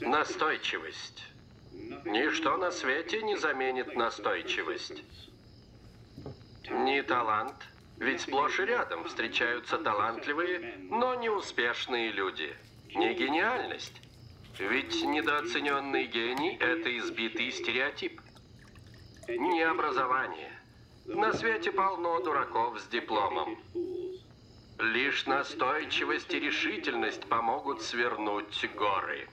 Настойчивость. Ничто на свете не заменит настойчивость. Не талант, ведь сплошь и рядом встречаются талантливые, но неуспешные люди. Не гениальность, ведь недооцененный гений – это избитый стереотип. Не образование. На свете полно дураков с дипломом. Лишь настойчивость и решительность помогут свернуть горы.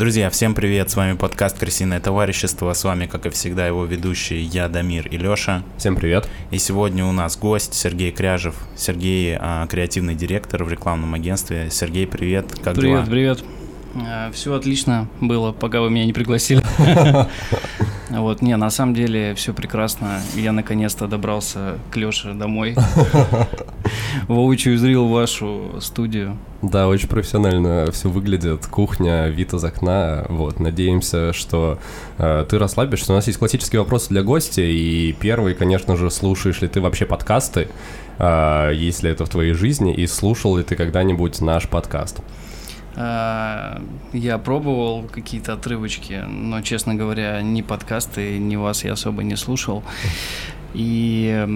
Друзья, всем привет, с вами подкаст «Крысиное товарищество», с вами, как и всегда, его ведущие я, Дамир и Лёша. Всем привет. И сегодня у нас гость Сергей Кряжев. Сергей а, креативный директор в рекламном агентстве. Сергей, привет, как привет, дела? Привет, привет. А, все отлично было, пока вы меня не пригласили. Вот, не, на самом деле все прекрасно. Я наконец-то добрался к Лёше домой. Воочию зрил вашу студию. Да, очень профессионально все выглядит. Кухня, вид из окна. Вот, надеемся, что э, ты расслабишься. У нас есть классические вопросы для гостя. И первый, конечно же, слушаешь ли ты вообще подкасты, э, есть ли это в твоей жизни, и слушал ли ты когда-нибудь наш подкаст? А, я пробовал какие-то отрывочки, но, честно говоря, ни подкасты, ни вас я особо не слушал. И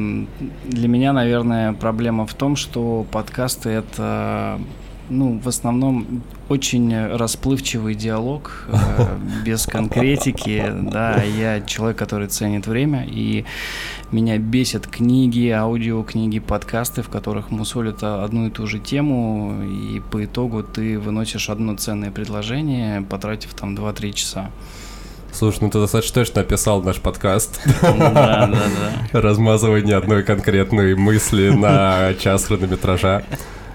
для меня, наверное, проблема в том, что подкасты это ну, в основном очень расплывчивый диалог, э, без конкретики, да, я человек, который ценит время, и меня бесят книги, аудиокниги, подкасты, в которых мусолят одну и ту же тему, и по итогу ты выносишь одно ценное предложение, потратив там 2-3 часа. Слушай, ну ты достаточно точно описал наш подкаст. Да, да, да. Размазывание одной конкретной мысли на час хронометража.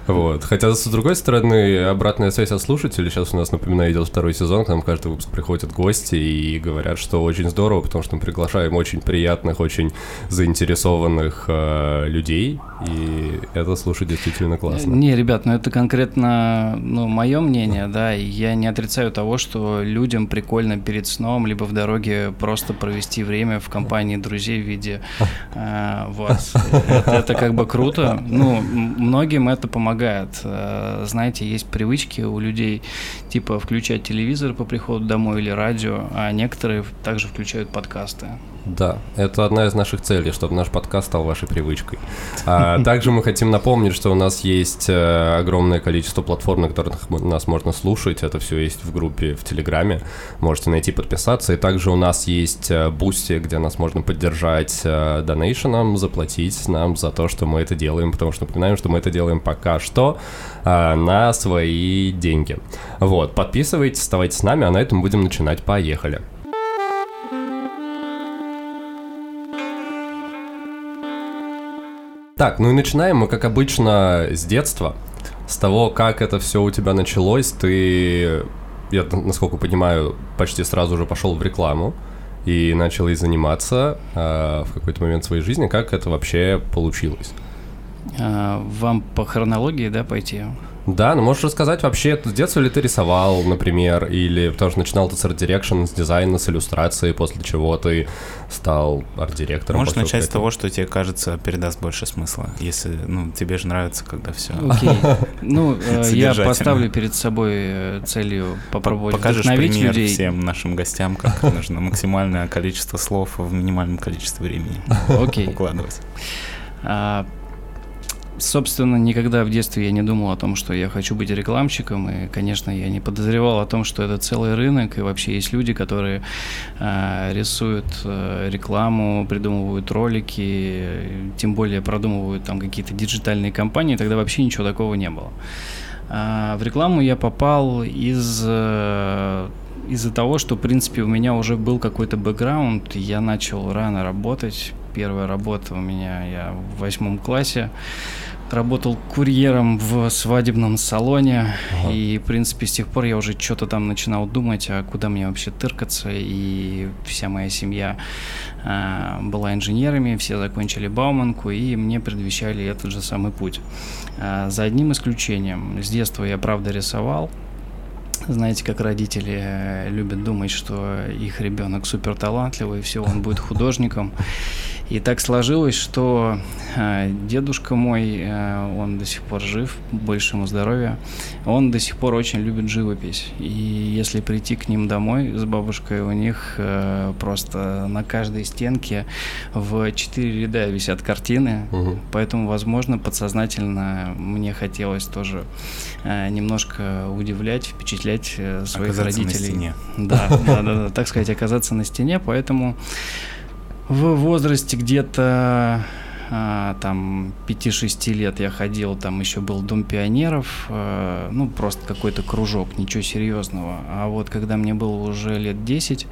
Вот. Хотя, с другой стороны, обратная связь от слушателей. Сейчас у нас, напоминаю, идет второй сезон, к нам каждый выпуск приходят гости и говорят, что очень здорово, потому что мы приглашаем очень приятных, очень заинтересованных э, людей, и это слушать действительно классно. Не, ребят, ну это конкретно ну, мое мнение, да, и я не отрицаю того, что людям прикольно перед сном, либо в дороге просто провести время в компании друзей в виде э, вас. Это, это как бы круто. Ну, многим это помогает помогает. Э, знаете, есть привычки у людей, типа включать телевизор по приходу домой или радио, а некоторые также включают подкасты. Да, это одна из наших целей, чтобы наш подкаст стал вашей привычкой. А, также мы хотим напомнить, что у нас есть э, огромное количество платформ, на которых нас можно слушать. Это все есть в группе в Телеграме. Можете найти, подписаться. И также у нас есть Boosty, э, где нас можно поддержать э, donation ом, заплатить нам за то, что мы это делаем, потому что напоминаем, что мы это делаем пока что на свои деньги. Вот, подписывайтесь, оставайтесь с нами, а на этом будем начинать. Поехали. Так, ну и начинаем мы, как обычно, с детства. С того, как это все у тебя началось. Ты, я, насколько понимаю, почти сразу же пошел в рекламу и начал ей заниматься э, в какой-то момент своей жизни. Как это вообще получилось? А, вам по хронологии, да, пойти? Да, ну можешь рассказать вообще, с детства ли ты рисовал, например, или потому что начинал ты с art direction, с дизайна, с иллюстрации, после чего ты стал арт-директором. Можешь начать с того, что тебе кажется передаст больше смысла, если, ну, тебе же нравится, когда все. Окей. Ну, э, я поставлю перед собой э, целью попробовать Покажешь пример людей. всем нашим гостям, как нужно максимальное количество слов в минимальном количестве времени. Окей. Укладывать. Собственно, никогда в детстве я не думал о том, что я хочу быть рекламщиком, и, конечно, я не подозревал о том, что это целый рынок, и вообще есть люди, которые э, рисуют э, рекламу, придумывают ролики, тем более продумывают там какие-то диджитальные компании, тогда вообще ничего такого не было. А в рекламу я попал из э, из-за того, что, в принципе, у меня уже был какой-то бэкграунд, я начал рано работать. Первая работа у меня, я в восьмом классе работал курьером в свадебном салоне, ага. и, в принципе, с тех пор я уже что-то там начинал думать, а куда мне вообще тыркаться, и вся моя семья а, была инженерами, все закончили Бауманку, и мне предвещали этот же самый путь. А, за одним исключением. С детства я, правда, рисовал, знаете, как родители э, любят думать, что их ребенок супер талантливый, все, он будет художником. И так сложилось, что э, дедушка мой, э, он до сих пор жив, больше ему здоровья, он до сих пор очень любит живопись. И если прийти к ним домой с бабушкой, у них э, просто на каждой стенке в четыре ряда висят картины, Мгм. поэтому, возможно, подсознательно мне хотелось тоже э, немножко удивлять, впечатлять э, своих Оказаться на родителей. стене. Да, да, да, да, так сказать, оказаться на стене, поэтому в возрасте где-то а, там 5-6 лет я ходил, там еще был Дом пионеров, а, ну просто какой-то кружок, ничего серьезного. А вот когда мне было уже лет 10,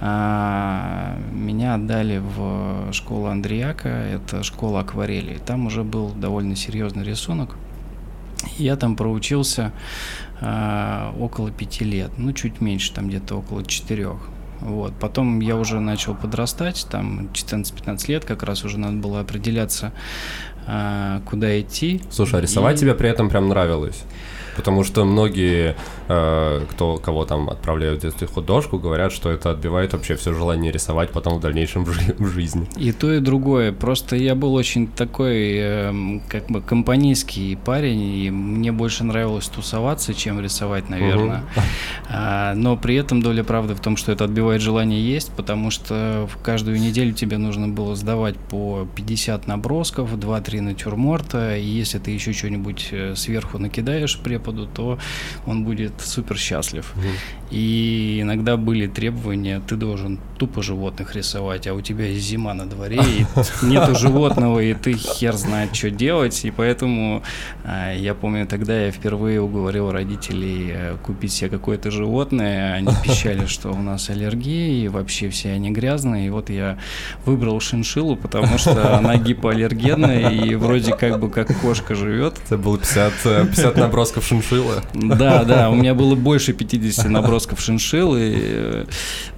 а, меня отдали в школу Андреяка, это школа акварели. Там уже был довольно серьезный рисунок. Я там проучился а, около пяти лет, ну чуть меньше, там где-то около четырех. Вот. Потом я уже начал подрастать, там 14-15 лет, как раз уже надо было определяться, а, куда идти. Слушай, а рисовать И- тебе при этом прям нравилось? Потому что многие, э, кто, кого там отправляют в детстве художку, говорят, что это отбивает вообще все желание рисовать потом в дальнейшем в, жи- в жизни. И то, и другое. Просто я был очень такой, эм, как бы, компанейский парень, и мне больше нравилось тусоваться, чем рисовать, наверное. А, но при этом доля правды в том, что это отбивает желание есть, потому что в каждую неделю тебе нужно было сдавать по 50 набросков, 2-3 натюрморта, и если ты еще что-нибудь э, сверху накидаешь преподу, то он будет супер счастлив. И иногда были требования, ты должен тупо животных рисовать, а у тебя зима на дворе, и нету животного, и ты хер знает, что делать. И поэтому а, я помню, тогда я впервые уговорил родителей э, купить себе какое-то животное. Они пищали, что у нас аллергия, и вообще все они грязные. И вот я выбрал шиншиллу, потому что она гипоаллергенная, и вроде как бы как кошка живет. Это было 50, э, 50 набросков шиншилла. Да, да, у меня было больше 50 набросков шиншилл, и,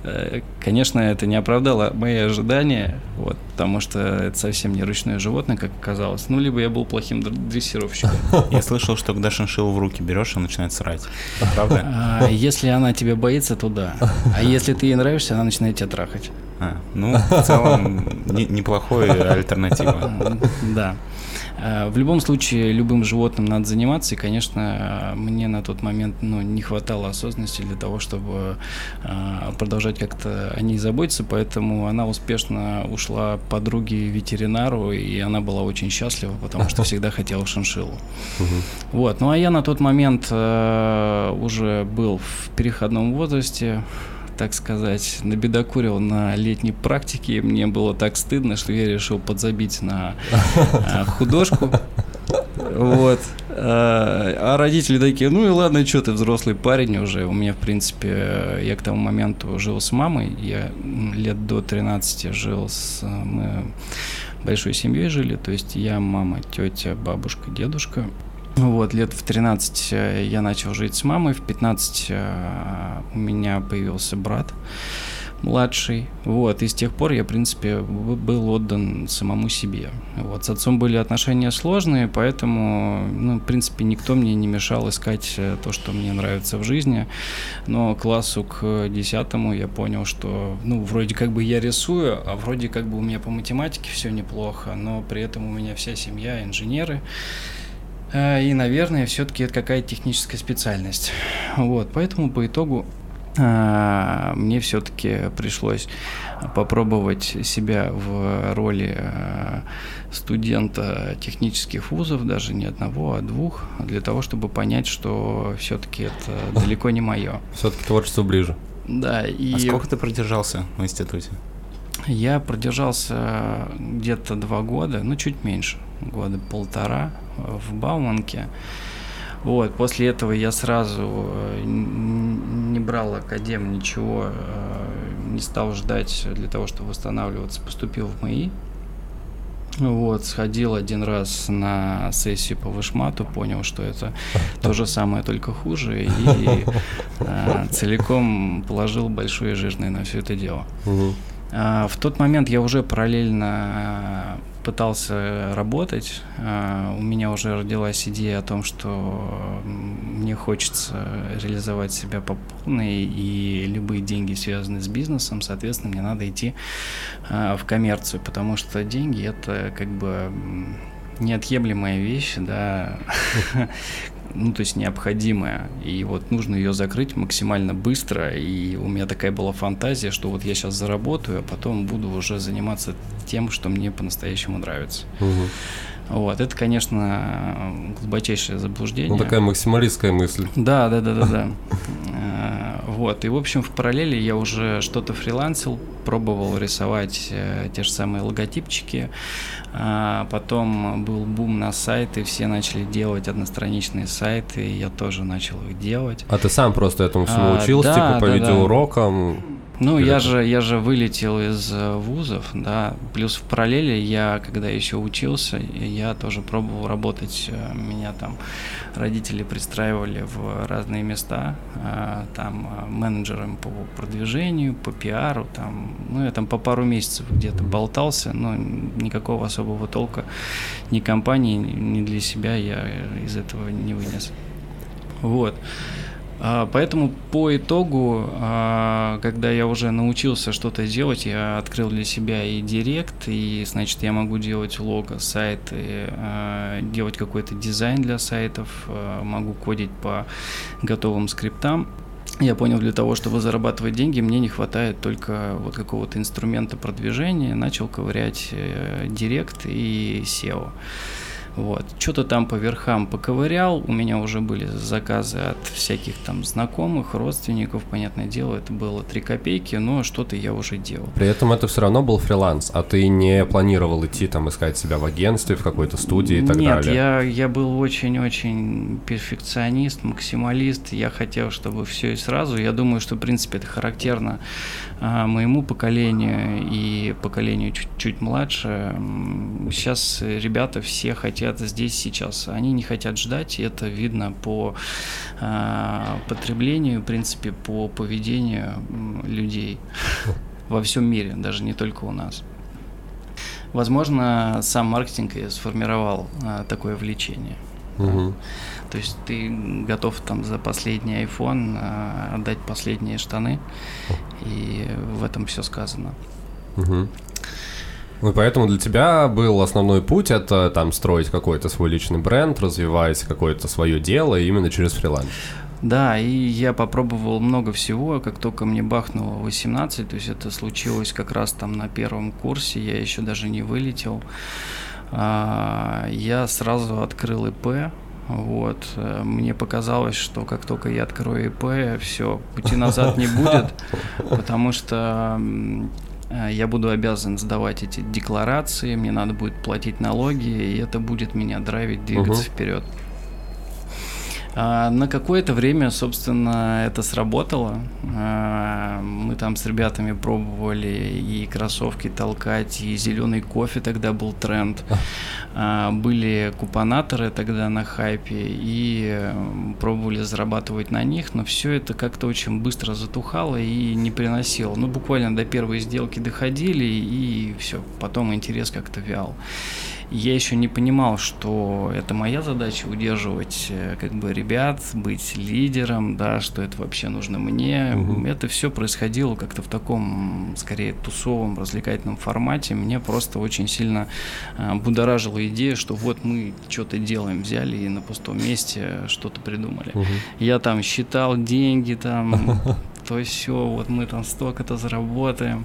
э, конечно, это не оправдало мои ожидания, вот, потому что это совсем не ручное животное, как оказалось. Ну, либо я был плохим др- дрессировщиком. Я слышал, что когда шиншиллу в руки берешь, он начинает срать. Правда? А если она тебя боится, то да. А если ты ей нравишься, она начинает тебя трахать. А, ну, в целом, не- неплохая альтернатива. Да. А, В любом случае, любым животным надо заниматься, и, конечно, мне на тот момент ну, не хватало осознанности для того, чтобы а, продолжать как-то о ней заботиться, поэтому она успешно ушла подруге ветеринару, и она была очень счастлива, потому что всегда хотела шиншиллу. Вот, ну а я на тот момент э, уже был в переходном возрасте, так сказать, набедокурил на летней практике. и Мне было так стыдно, что я решил подзабить на э, художку. Вот. Э, А родители такие, ну и ладно, что ты взрослый парень уже. У меня, в принципе, я к тому моменту жил с мамой. Я лет до 13 жил с... Мы большой семьей жили. То есть я, мама, тетя, бабушка, дедушка. Вот, лет в 13 э, я начал жить с мамой, в 15 э, у меня появился брат младший. Вот, и с тех пор я, в принципе, был отдан самому себе. Вот, с отцом были отношения сложные, поэтому, ну, в принципе, никто мне не мешал искать э, то, что мне нравится в жизни. Но классу к десятому я понял, что, ну, вроде как бы я рисую, а вроде как бы у меня по математике все неплохо, но при этом у меня вся семья инженеры. Э, И, наверное, все-таки это какая-то техническая специальность. Вот, поэтому по итогу э, мне все-таки пришлось попробовать себя в роли э, студента технических вузов, даже не одного, а двух, для того, чтобы понять, что все-таки это далеко не мое. Все-таки творчество ближе. Да, и А сколько ты продержался в институте? я продержался где-то два года, ну чуть меньше, года полтора в Бауманке. Вот, после этого я сразу э, не брал академ, ничего, э, не стал ждать для того, чтобы восстанавливаться, поступил в МАИ. Вот, сходил один раз на сессию по вышмату, понял, что это то же самое, только хуже, и э, целиком положил большое жирное на все это дело. А, В тот момент я уже параллельно пытался работать. А, у меня уже родилась идея о том, что мне хочется реализовать себя по полной, и любые деньги, связанные с бизнесом, соответственно, мне надо идти а, в коммерцию, потому что деньги это как бы неотъемлемая вещь, да, ну, то есть необходимая. И вот нужно ее закрыть максимально быстро. И у меня такая была фантазия, что вот я сейчас заработаю, а потом буду уже заниматься тем, что мне по-настоящему нравится. Угу. Вот, это, конечно, глубочайшее заблуждение. Ну, такая максималистская мысль. Да, да, да, да, да. Вот, и, в общем, в параллели я уже что-то фрилансил, пробовал рисовать э, те же самые логотипчики, а потом был бум на сайты, все начали делать одностраничные сайты, и я тоже начал их делать. А ты сам просто этому всему а, учился, да, типа по да, видеоурокам? Да. Ну, я же, я же вылетел из э, вузов, да, плюс в параллели я, когда еще учился, я тоже пробовал работать, э, меня там родители пристраивали в разные места, э, там менеджером по продвижению, по пиару, там, ну, я там по пару месяцев где-то болтался, но никакого особого толка ни компании, ни для себя я из этого не вынес. Вот. А, поэтому по итогу, а, когда я уже научился что-то делать, я открыл для себя и директ, и, значит, я могу делать лого, сайты, а, делать какой-то дизайн для сайтов, могу кодить по готовым скриптам. Я понял, для того, чтобы зарабатывать деньги, мне не хватает только вот какого-то инструмента продвижения. Начал ковырять э, директ и SEO. Вот. Что-то там по верхам поковырял, у меня уже были заказы от всяких там знакомых, родственников, понятное дело, это было 3 копейки, но что-то я уже делал. При этом это все равно был фриланс, а ты не планировал идти там искать себя в агентстве, в какой-то студии и так Нет, далее? Нет, я, я был очень-очень перфекционист, максималист, я хотел, чтобы все и сразу. Я думаю, что, в принципе, это характерно а, моему поколению и поколению чуть-чуть младше. Сейчас ребята все хотят хотят здесь сейчас. Они не хотят ждать, и это видно по э, потреблению, в принципе, по поведению людей во всем мире, даже не только у нас. Возможно, сам маркетинг и сформировал э, такое влечение. Угу. То есть ты готов там за последний iPhone э, отдать последние штаны, и в этом все сказано. Угу. Ну и поэтому для тебя был основной путь это там строить какой-то свой личный бренд, развивать какое-то свое дело именно через фриланс. Да, и я попробовал много всего, как только мне бахнуло 18, то есть это случилось как раз там на первом курсе, я еще даже не вылетел. А, я сразу открыл ИП, вот. Мне показалось, что как только я открою ИП, все, пути назад не будет, потому что я буду обязан сдавать эти декларации, мне надо будет платить налоги, и это будет меня драйвить, двигаться угу. вперед. А, на какое-то время, собственно, это сработало. А, мы там с ребятами пробовали и кроссовки толкать, и зеленый кофе тогда был тренд. А, были купонаторы тогда на хайпе, и пробовали зарабатывать на них, но все это как-то очень быстро затухало и не приносило. Ну, буквально до первой сделки доходили, и все, потом интерес как-то вял я еще не понимал, что это моя задача удерживать э, как бы ребят, быть лидером, да, что это вообще нужно мне. Угу. Это все происходило как-то в таком, скорее, тусовом, развлекательном формате. Мне просто очень сильно э, будоражила идея, что вот мы что-то делаем, взяли и на пустом месте что-то придумали. Угу. Я там считал деньги, там, то все, вот мы там столько-то заработаем.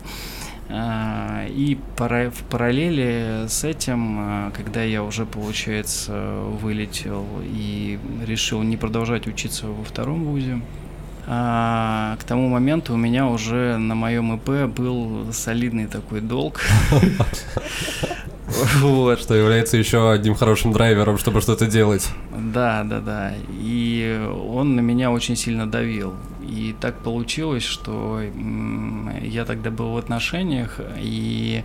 А, и в параллели с этим, а, когда я уже, получается, вылетел и решил не продолжать учиться во втором вузе, а, к тому моменту у меня уже на моем ИП был солидный такой долг. Вот. Что является еще одним хорошим драйвером, чтобы что-то делать. Да, да, да. И он на меня очень сильно давил. И так получилось, что я тогда был в отношениях, и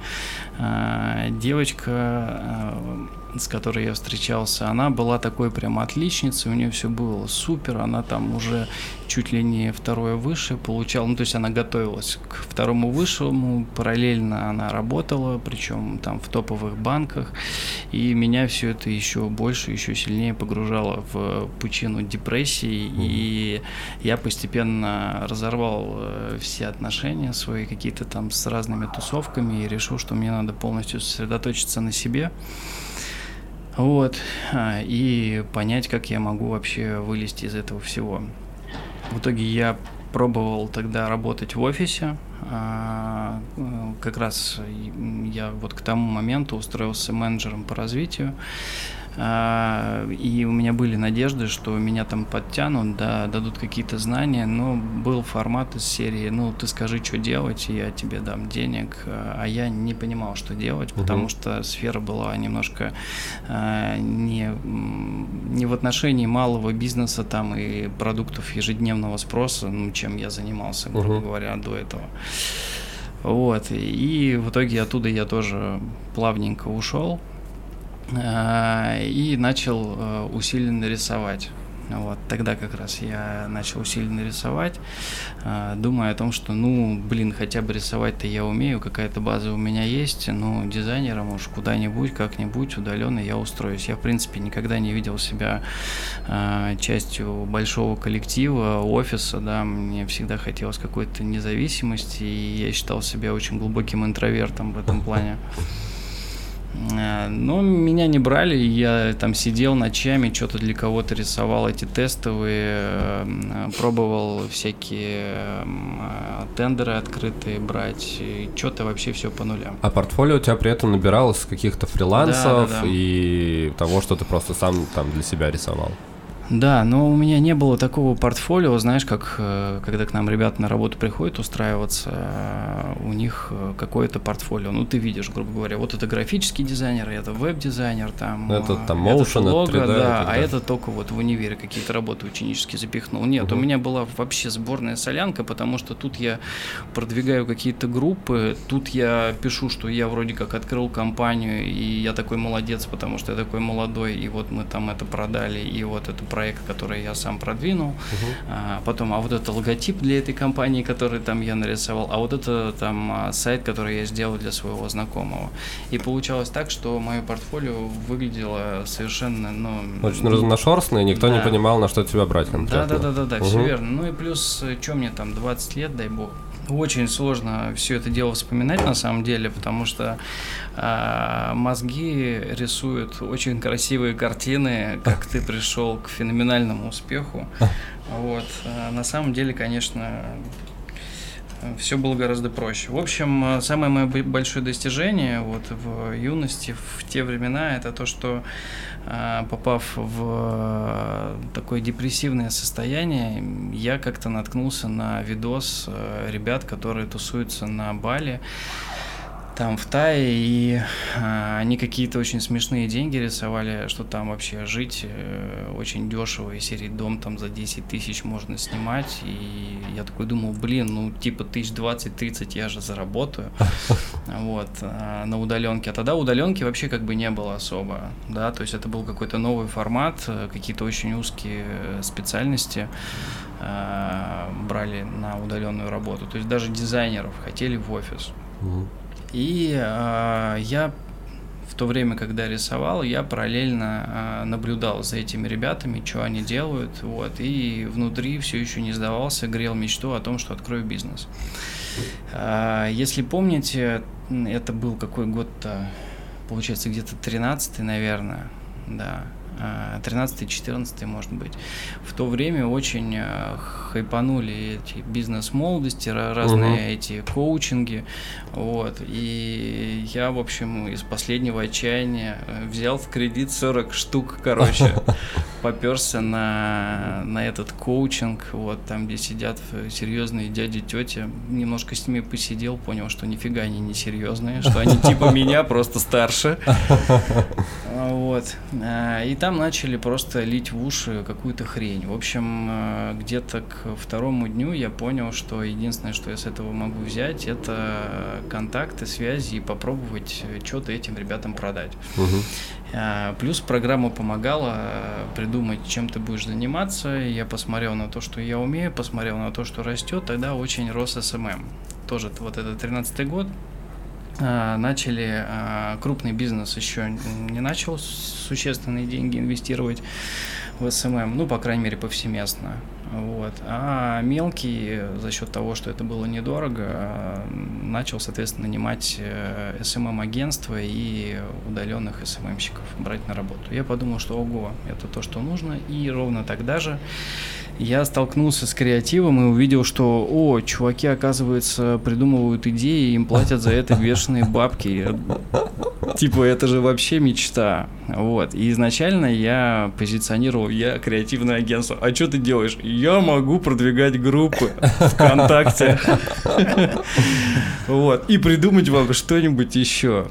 э, девочка, э, с которой я встречался, она была такой прям отличницей, у нее все было супер, она там уже чуть ли не второе высшее получала, ну то есть она готовилась к второму высшему, параллельно она работала, причем там в топовых банках, и меня все это еще больше, еще сильнее погружало в пучину депрессии, mm-hmm. и я постепенно разорвал э, все отношения свои какие-то там с разными тусовками и решил, что мне надо полностью сосредоточиться на себе. Вот, а, и понять, как я могу вообще вылезти из этого всего. В итоге я пробовал тогда работать в офисе. А, как раз я вот к тому моменту устроился менеджером по развитию. А, и у меня были надежды, что меня там подтянут, да, дадут какие-то знания, но был формат из серии, ну, ты скажи, что делать, и я тебе дам денег, а я не понимал, что делать, потому что сфера была немножко а, не, не в отношении малого бизнеса там и продуктов ежедневного спроса, ну, чем я занимался, грубо uh-huh. говоря, до этого. Вот, и в итоге оттуда я тоже плавненько ушел, и начал э, усиленно рисовать. Вот тогда как раз я начал усиленно рисовать, э, думая о том, что, ну, блин, хотя бы рисовать-то я умею, какая-то база у меня есть, ну, дизайнером уж куда-нибудь, как-нибудь удаленно я устроюсь. Я, в принципе, никогда не видел себя частью большого коллектива, офиса, да, мне всегда хотелось какой-то независимости, и я считал себя очень глубоким интровертом в этом плане. Э, но меня не брали, я там сидел ночами, что-то для кого-то рисовал эти тестовые, э, пробовал всякие э, тендеры открытые брать, что-то вообще все по нулям. А портфолио у тебя при этом набиралось каких-то фрилансов да, да, да. и того, что ты просто сам там для себя рисовал? Да, но у меня не было такого портфолио, знаешь, как э, когда к нам ребята на работу приходят устраиваться, э, у них э, какое-то портфолио. Ну, ты видишь, грубо говоря, вот это графический дизайнер, это веб-дизайнер, там, ну, это там motion, это лого, 3D, да, это, а это только вот в универе какие-то работы ученические запихнул. Нет, угу. у меня была вообще сборная солянка, потому что тут я продвигаю какие-то группы, тут я пишу, что я вроде как открыл компанию, и я такой молодец, потому что я такой молодой, и вот мы там это продали, и вот это проект, который я сам продвинул, угу. а, потом, а вот это логотип для этой компании, который там я нарисовал, а вот это там а, сайт, который я сделал для своего знакомого. И получалось так, что мое портфолио выглядело совершенно, ну... Очень разношерстное, никто да. не понимал, на что тебя брать конкретно. Да, да, да, да, да, угу. все верно. Ну и плюс, что мне там, 20 лет, дай бог, очень сложно все это дело вспоминать на самом деле, потому что э, мозги рисуют очень красивые картины, как ты пришел к феноменальному успеху. Вот. А на самом деле, конечно, все было гораздо проще. В общем, самое мое большое достижение вот в юности, в те времена, это то, что а, попав в такое депрессивное состояние, я как-то наткнулся на видос э, ребят, которые тусуются на Бали там в Тае, и э, они какие-то очень смешные деньги рисовали, что там вообще жить э, очень дешево, и серии дом там за 10 тысяч можно снимать, и я такой думал, блин, ну типа тысяч 20-30 я же заработаю, вот, э, на удаленке, а тогда удаленки вообще как бы не было особо, да, то есть это был какой-то новый формат, э, какие-то очень узкие специальности э, брали на удаленную работу, то есть даже дизайнеров хотели в офис. И э, я в то время, когда рисовал, я параллельно э, наблюдал за этими ребятами, что они делают, вот, и внутри все еще не сдавался, грел мечту о том, что открою бизнес. Э, если помните, это был какой год-то, получается, где-то 13 наверное, да, 13-14, может быть. В то время очень э, хайпанули эти бизнес-молодости, разные угу. эти коучинги. Вот. И я, в общем, из последнего отчаяния э, взял в кредит 40 штук, короче, поперся на, на этот коучинг, вот там, где сидят серьезные дяди, тети. Немножко с ними посидел, понял, что нифига они не серьезные, что они типа меня, просто старше. Вот. А, и там начали просто лить в уши какую-то хрень. В общем, э, где-то к второму дню я понял, что единственное, что я с этого могу взять, это контакты, связи и попробовать что-то этим ребятам продать. Угу. Плюс программа помогала придумать, чем ты будешь заниматься. Я посмотрел на то, что я умею, посмотрел на то, что растет. Тогда очень рос СММ. Тоже вот это 13 год, начали а, крупный бизнес еще не начал существенные деньги инвестировать в СММ, ну, по крайней мере, повсеместно. Вот. А мелкий, за счет того, что это было недорого, начал, соответственно, нанимать э, СММ-агентства и удаленных СММщиков брать на работу. Я подумал, что ого, это то, что нужно. И ровно тогда же я столкнулся с креативом и увидел, что, о, чуваки, оказывается, придумывают идеи, им платят за это бешеные бабки. Типа, это же вообще мечта. Вот. И изначально я позиционировал, я креативное агентство. А что ты делаешь? Я могу продвигать группы ВКонтакте. Вот. И придумать вам что-нибудь еще.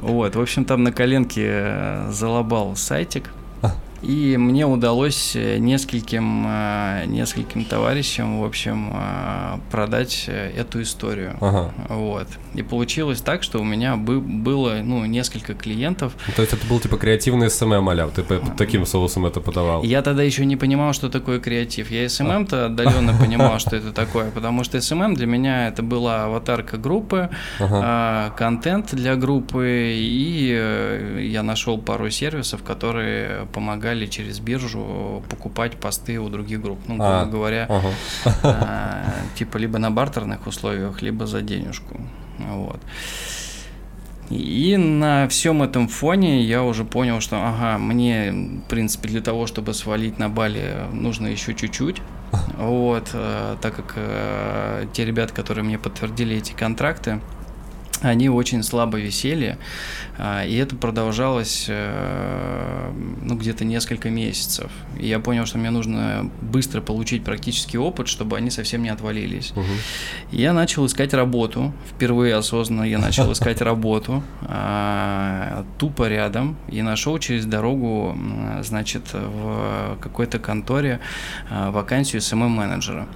Вот. В общем, там на коленке залобал сайтик. И мне удалось э, нескольким, э, нескольким товарищам, в общем, э, продать эту историю. Ага. Вот. И получилось так, что у меня бы, было ну, несколько клиентов. То есть это был типа креативный СММ, а-ля, ты таким соусом это подавал? Я тогда еще не понимал, что такое креатив. Я СММ-то отдаленно понимал, что это такое, потому что СММ для меня это была аватарка группы, контент для группы, и я нашел пару сервисов, которые помогали помогали через биржу покупать посты у других групп. Ну, грубо а, говоря, ага. а, типа либо на бартерных условиях, либо за денежку. Вот. И на всем этом фоне я уже понял, что ага, мне, в принципе, для того, чтобы свалить на Бали, нужно еще чуть-чуть. Вот, э, так как э, те ребята, которые мне подтвердили эти контракты, они очень слабо висели, а, и это продолжалось э, ну, где-то несколько месяцев. И я понял, что мне нужно быстро получить практический опыт, чтобы они совсем не отвалились. Угу. Я начал искать работу. Впервые осознанно я начал искать работу а, тупо рядом и нашел через дорогу, значит, в какой-то конторе а, вакансию SMM-менеджера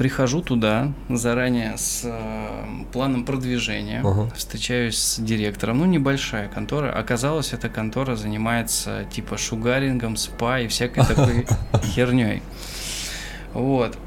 прихожу туда заранее с э, планом продвижения, uh-huh. встречаюсь с директором, ну небольшая контора, оказалось эта контора занимается типа шугарингом, спа и всякой такой херней. Вот.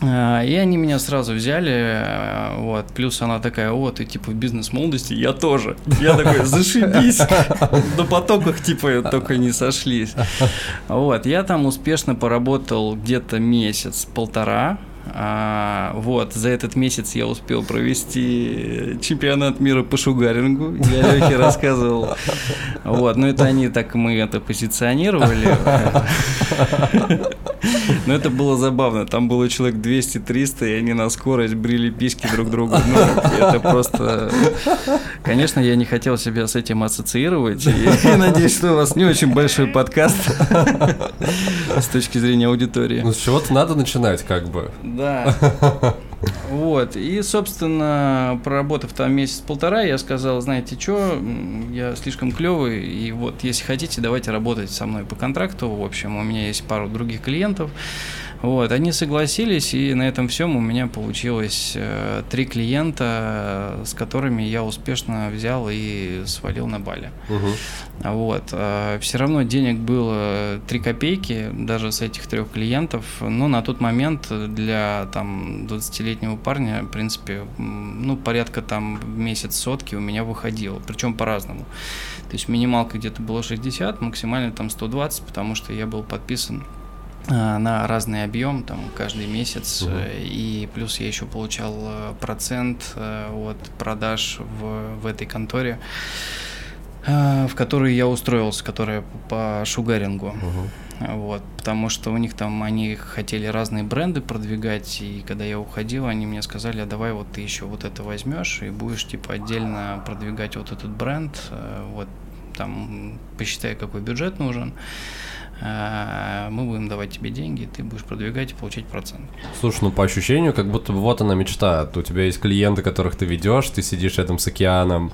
А, и они меня сразу взяли, э, вот, плюс она такая, о, ты типа в бизнес-молодости, я тоже. Я такой, зашибись, на потоках типа только не сошлись. Вот, я там успешно поработал где-то месяц-полтора, а, вот, за этот месяц я успел провести чемпионат мира по шугарингу. Я Лехе рассказывал. Вот, но это они так мы это позиционировали. Но это было забавно. Там было человек 200-300, и они на скорость брили письки друг другу. Ну, это просто... Конечно, я не хотел себя с этим ассоциировать. И, и надеюсь, что у вас не очень большой подкаст с точки зрения аудитории. Ну, с чего-то надо начинать, как бы. Да. Вот. И, собственно, проработав там месяц-полтора, я сказал, знаете что, я слишком клевый, и вот, если хотите, давайте работать со мной по контракту. В общем, у меня есть пару других клиентов. Вот, они согласились, и на этом всем у меня получилось э, три клиента, с которыми я успешно взял и свалил на Бали. Угу. Вот, э, все равно денег было три копейки, даже с этих трех клиентов, но на тот момент для там 20-летнего парня, в принципе, ну, порядка там месяц сотки у меня выходило, причем по-разному. То есть минималка где-то было 60, максимально там 120, потому что я был подписан на разный объем, там, каждый месяц, угу. и плюс я еще получал э, процент от продаж в, в этой конторе, в которую я устроился, которая по шугарингу. Угу. Вот, потому что у них там они хотели разные бренды продвигать, и когда я уходил, они мне сказали, а давай вот ты еще вот это возьмешь и будешь типа отдельно продвигать вот этот бренд, вот там посчитай, какой бюджет нужен. А, мы будем давать тебе деньги, ты будешь продвигать и получать процент. Слушай, ну по ощущению, как будто бы вот она мечта. У тебя есть клиенты, которых ты ведешь, ты сидишь рядом с океаном,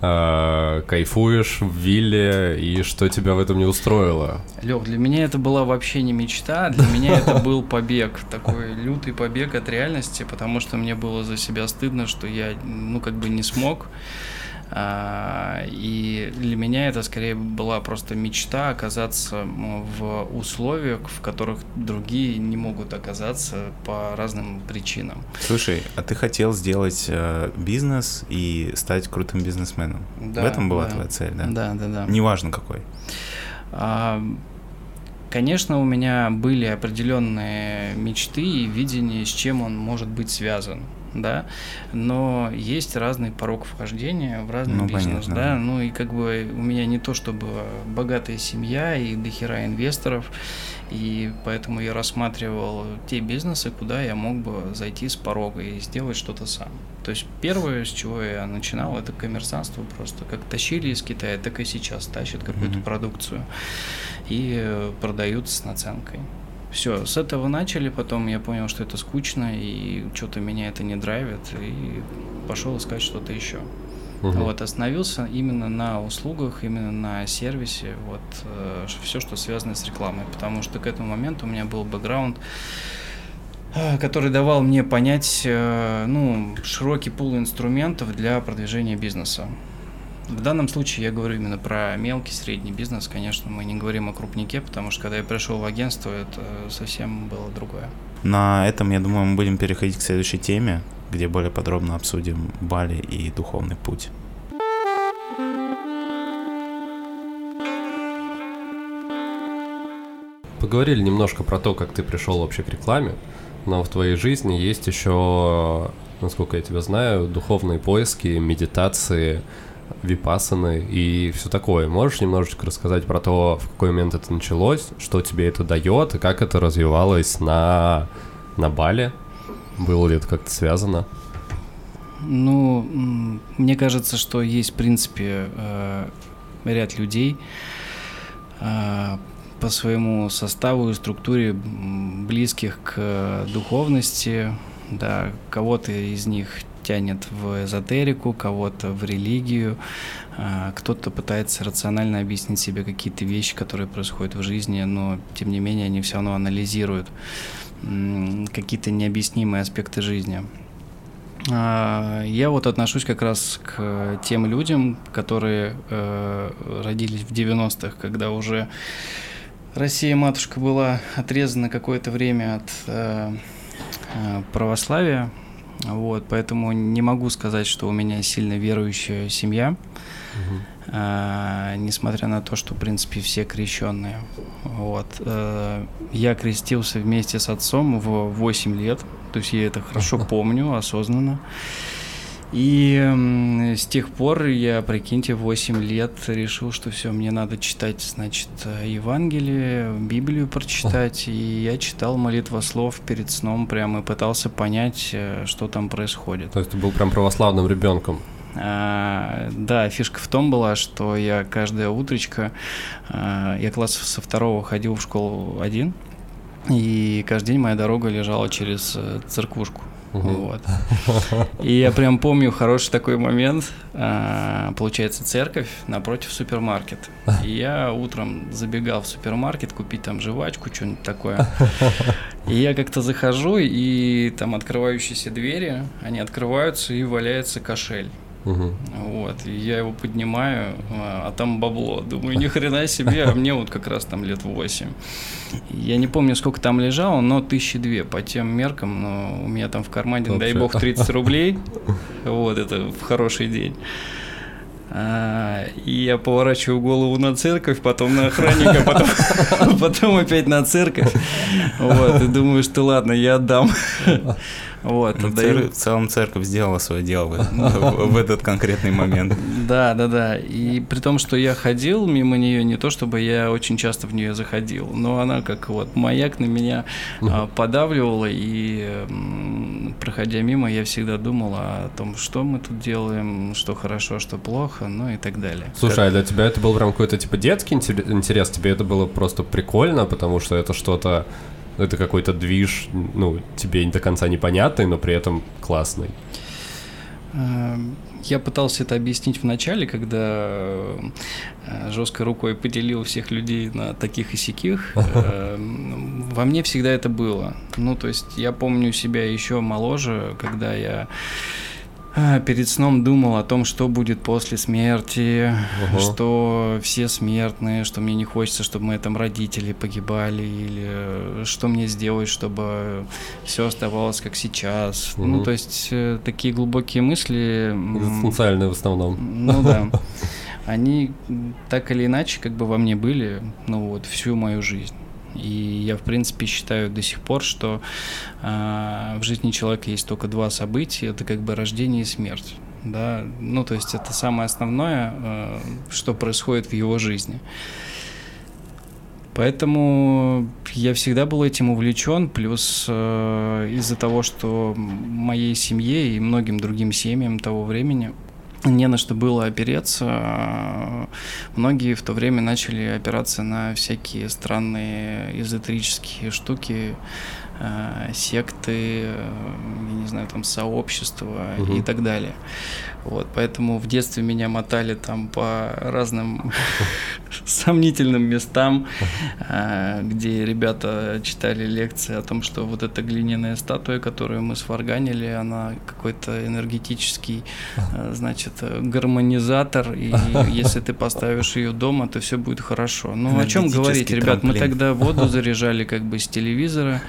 э, кайфуешь в вилле, и что тебя в этом не устроило? Лех, для меня это была вообще не мечта, для меня это был побег, такой лютый побег от реальности, потому что мне было за себя стыдно, что я, ну, как бы не смог. А, и для меня это скорее была просто мечта оказаться в условиях, в которых другие не могут оказаться по разным причинам. Слушай, а ты хотел сделать э, бизнес и стать крутым бизнесменом? Да, в этом была да. твоя цель, да? Да, да, да. Неважно какой. А, Конечно, у меня были определенные мечты и видение, с чем он может быть связан, да, но есть разный порог вхождения в разный Ну, бизнес, понятно, да, ну и как бы у меня не то чтобы богатая семья и дохера инвесторов, и поэтому я рассматривал те бизнесы, куда я мог бы зайти с порога и сделать что-то сам. То есть первое, с чего я начинал, это коммерсантство просто. Как тащили из Китая, так и сейчас тащат какую-то Мгм. продукцию и э, продают с наценкой. Все, с этого начали, потом я понял, что это скучно, и что-то меня это не драйвит, и пошел искать что-то еще. Мгм. Вот, остановился именно на услугах, именно на сервисе, вот, все, что связано с рекламой, потому что к этому моменту у меня был бэкграунд, э, который давал мне понять, э, ну, широкий пул инструментов для продвижения бизнеса. В данном случае я говорю именно про мелкий, средний бизнес, конечно, мы не говорим о крупнике, потому что когда я пришел в агентство, это совсем было другое. На этом, я думаю, мы будем переходить к следующей теме, где более подробно обсудим Бали и духовный путь. Поговорили немножко про то, как ты пришел вообще к рекламе, но в твоей жизни есть еще, насколько я тебя знаю, духовные поиски, медитации, випасаны и все такое. Можешь немножечко рассказать про то, в какой момент это началось, что тебе это дает и как это развивалось на, на Бали? Было ли это как-то связано? Ну, мне кажется, что есть, в принципе, э, ряд людей э, по своему составу и структуре близких к духовности, да, кого-то из них тянет в эзотерику, кого-то в религию, а, кто-то пытается рационально объяснить себе какие-то вещи, которые происходят в жизни, но тем не менее они все равно анализируют какие-то необъяснимые аспекты жизни. А, Я вот отношусь как раз к тем людям, которые э, родились в 90-х, когда уже Россия-матушка была отрезана какое-то время от э, э, православия. Вот, поэтому не могу сказать, что у меня сильно верующая семья, а, несмотря на то, что, в принципе, все крещенные. Вот. э, Я крестился вместе с отцом в 8 лет, то есть я это хорошо помню, осознанно. И с тех пор я, прикиньте, 8 лет решил, что все, мне надо читать, значит, Евангелие, Библию прочитать. И я читал молитвослов перед сном прямо и пытался понять, э, что там происходит. То есть ты был прям православным ребенком. А, да, фишка в том была, что я каждое утречко, а, я класс со второго ходил в школу один, и каждый день моя дорога лежала через э, церквушку. Мгм. Вот. И я прям помню хороший такой момент. а, Получается, церковь напротив супермаркет. И я утром забегал в супермаркет купить там жвачку, что-нибудь такое. И я как-то захожу, и там открывающиеся двери, они открываются, и валяется кошель. Мгм. Вот, и я его поднимаю, а а там бабло. Думаю, ни хрена себе, а мне вот как раз там лет 8. Я не помню, сколько там лежало, но тысячи две по тем меркам, но у меня там в кармане, дай Вообще. бог, 30 рублей. Вот, это в хороший день. А, и я поворачиваю голову на церковь, потом на охранника, потом, потом опять на церковь. Вот, и думаю, что ладно, я отдам. Вот, Ну, цер- В целом церковь сделала свое дело в, этот конкретный момент. Да, да, да. И при том, что я ходил мимо нее, не то чтобы я очень часто в нее заходил, но она как вот маяк на меня а, подавливала, и проходя мимо, я всегда думал о том, что мы тут делаем, что хорошо, что плохо, ну и так далее. Слушай, а для тебя это был прям какой-то типа детский интер- интерес? Тебе это было просто прикольно, потому что это что-то, это какой-то движ, ну, тебе до конца непонятный, но при этом классный. Эм, я пытался это объяснить в начале, когда э, жесткой рукой поделил всех людей на таких и сяких. Эм, во мне всегда это было. Ну, то есть я помню себя еще моложе, когда я перед сном думал о том, что будет после смерти, угу. что все смертные, что мне не хочется, чтобы мои там родители погибали, или что мне сделать, чтобы все оставалось как сейчас. Угу. Ну, то есть э, такие глубокие мысли. Экзистенциальные в основном. Ну да. Они так или иначе как бы во мне были, ну вот, всю мою жизнь. И я, в принципе, считаю до сих пор, что э, в жизни человека есть только два события, это как бы рождение и смерть. Да? Ну, то есть это самое основное, э, что происходит в его жизни. Поэтому я всегда был этим увлечен, плюс э, из-за того, что моей семье и многим другим семьям того времени – не на что было опереться. Многие в то время начали опираться на всякие странные эзотерические штуки, секты, э, я не знаю, там сообщества угу. и так далее. Вот, поэтому в детстве меня мотали там по разным сомнительным местам, а, где ребята читали лекции о том, что вот эта глиняная статуя, которую мы сварганили, она какой-то энергетический, значит, гармонизатор, и если ты поставишь ее дома, то все будет хорошо. Ну, о чем говорить, ребят? Мы тогда воду заряжали как бы с телевизора,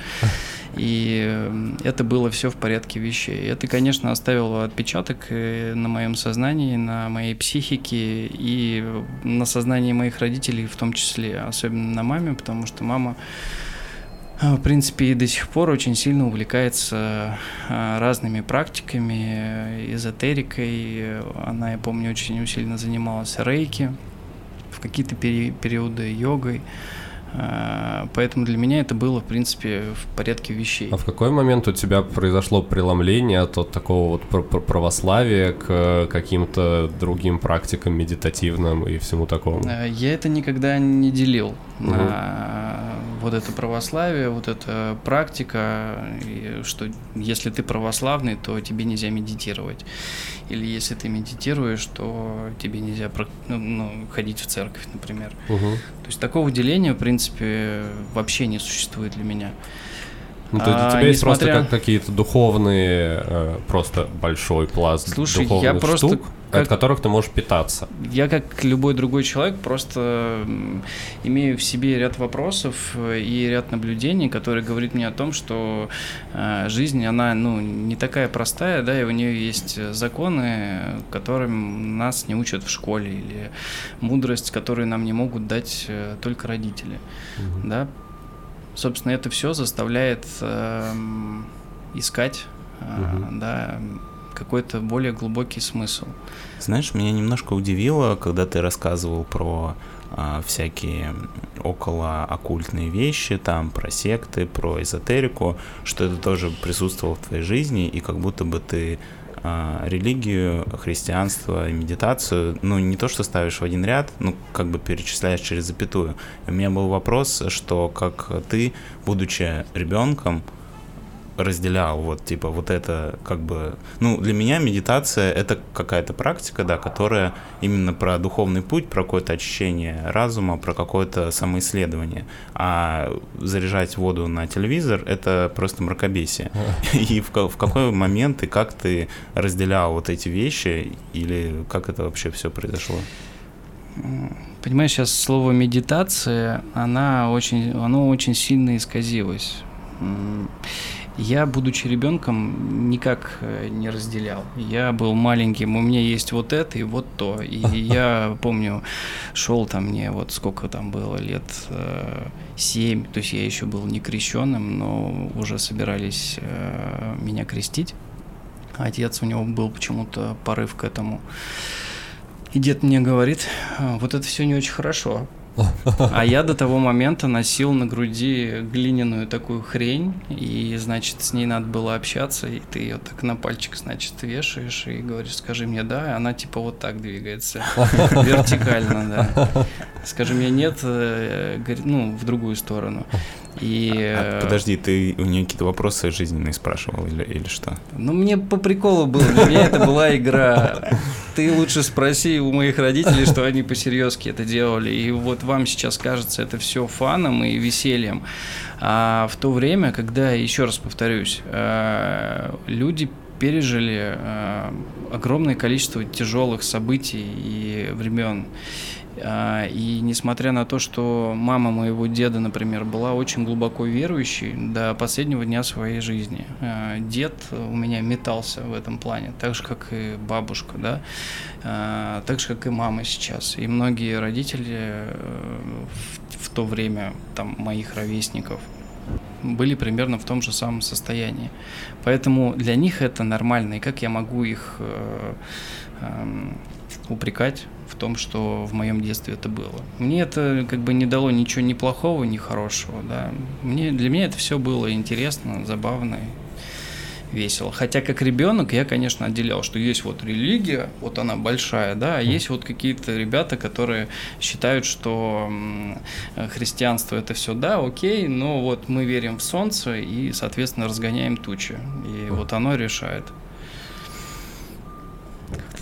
и это было все в порядке вещей. Это, конечно, оставило отпечаток э, на моем сознании, на моей психике и на сознании моих родителей в том числе, особенно на маме, потому что мама э, в принципе, и до сих пор очень сильно увлекается э, разными практиками, эзотерикой. Она, я помню, очень сильно занималась рейки, в какие-то периоды йогой. А, поэтому для меня это было, в принципе, в порядке вещей. А в какой момент у тебя произошло преломление от, от такого вот православия к каким-то другим практикам медитативным и всему такому? А, я это никогда не делил угу. на вот это православие, вот эта практика, что если ты православный, то тебе нельзя медитировать. Или если ты медитируешь, то тебе нельзя ну, ну, ходить в церковь, например. Угу. То есть такого деления, в принципе, вообще не существует для меня. Ну, то а, у тебя есть несмотря... просто как какие-то духовные, э, просто большой пласт Слушай, духовных я просто штук, как... от которых ты можешь питаться. Я, как любой другой человек, просто имею в себе ряд вопросов и ряд наблюдений, которые говорят мне о том, что э, жизнь, она, ну, не такая простая, да, и у нее есть законы, которым нас не учат в школе, или мудрость, которую нам не могут дать э, только родители, угу. да, собственно, это все заставляет э, искать, э, угу. да, какой-то более глубокий смысл. Знаешь, меня немножко удивило, когда ты рассказывал про а, всякие около оккультные вещи, там про секты, про эзотерику, что это тоже присутствовало в твоей жизни, и как будто бы ты религию, христианство и медитацию, ну, не то, что ставишь в один ряд, ну, как бы перечисляешь через запятую. у меня был вопрос, что как ты, будучи ребенком, разделял вот типа вот это как бы ну для меня медитация это какая-то практика да которая именно про духовный путь про какое-то очищение разума про какое-то самоисследование. А заряжать воду на телевизор это просто мракобесие. И в, в какой момент и как ты разделял вот эти вещи или как это вообще все произошло? Понимаешь, сейчас слово медитация, она очень, оно очень сильно исказилось. Я, будучи ребенком, никак э, не разделял. Я был маленьким, у меня есть вот это и вот то. И я помню, шел там мне, вот сколько там было, лет э, семь, то есть я еще был не крещенным, но уже собирались э, меня крестить. Отец, у него был почему-то порыв к этому. И дед мне говорит, вот это все не очень хорошо, а я до того момента носил на груди глиняную такую хрень, и, значит, с ней надо было общаться, и ты ее так на пальчик, значит, вешаешь и говоришь, скажи мне да, и она типа вот так двигается, вертикально, да. Скажи мне нет, э, ну, в другую сторону. И, а, подожди, ты у нее какие-то вопросы жизненные спрашивал или, или что? Ну, мне по приколу было, для меня это была игра. Ты лучше спроси у моих родителей, что они по-серьезки это делали. И вот вам сейчас кажется это все фаном и весельем. А в то время, когда, еще раз повторюсь, э, люди пережили э, огромное количество тяжелых событий и времен. А, и несмотря на то, что мама моего деда, например, была очень глубоко верующей до последнего дня своей жизни, а, дед у меня метался в этом плане, так же, как и бабушка, да, а, так же, как и мама сейчас. И многие родители э, в, то время, там, моих ровесников, были примерно в том же самом состоянии. Поэтому для них это нормально. И как я могу их э, э, упрекать в том, что в моем детстве это было. Мне это как бы не дало ничего ни плохого, ни хорошего. Да. Мне, для меня это все было интересно, забавно весело. Хотя как ребенок я, конечно, отделял, что есть вот религия, вот она большая, да, а есть вот какие-то ребята, которые считают, что христианство это все, да, окей, но вот мы верим в солнце и, соответственно, разгоняем тучи. И вот оно решает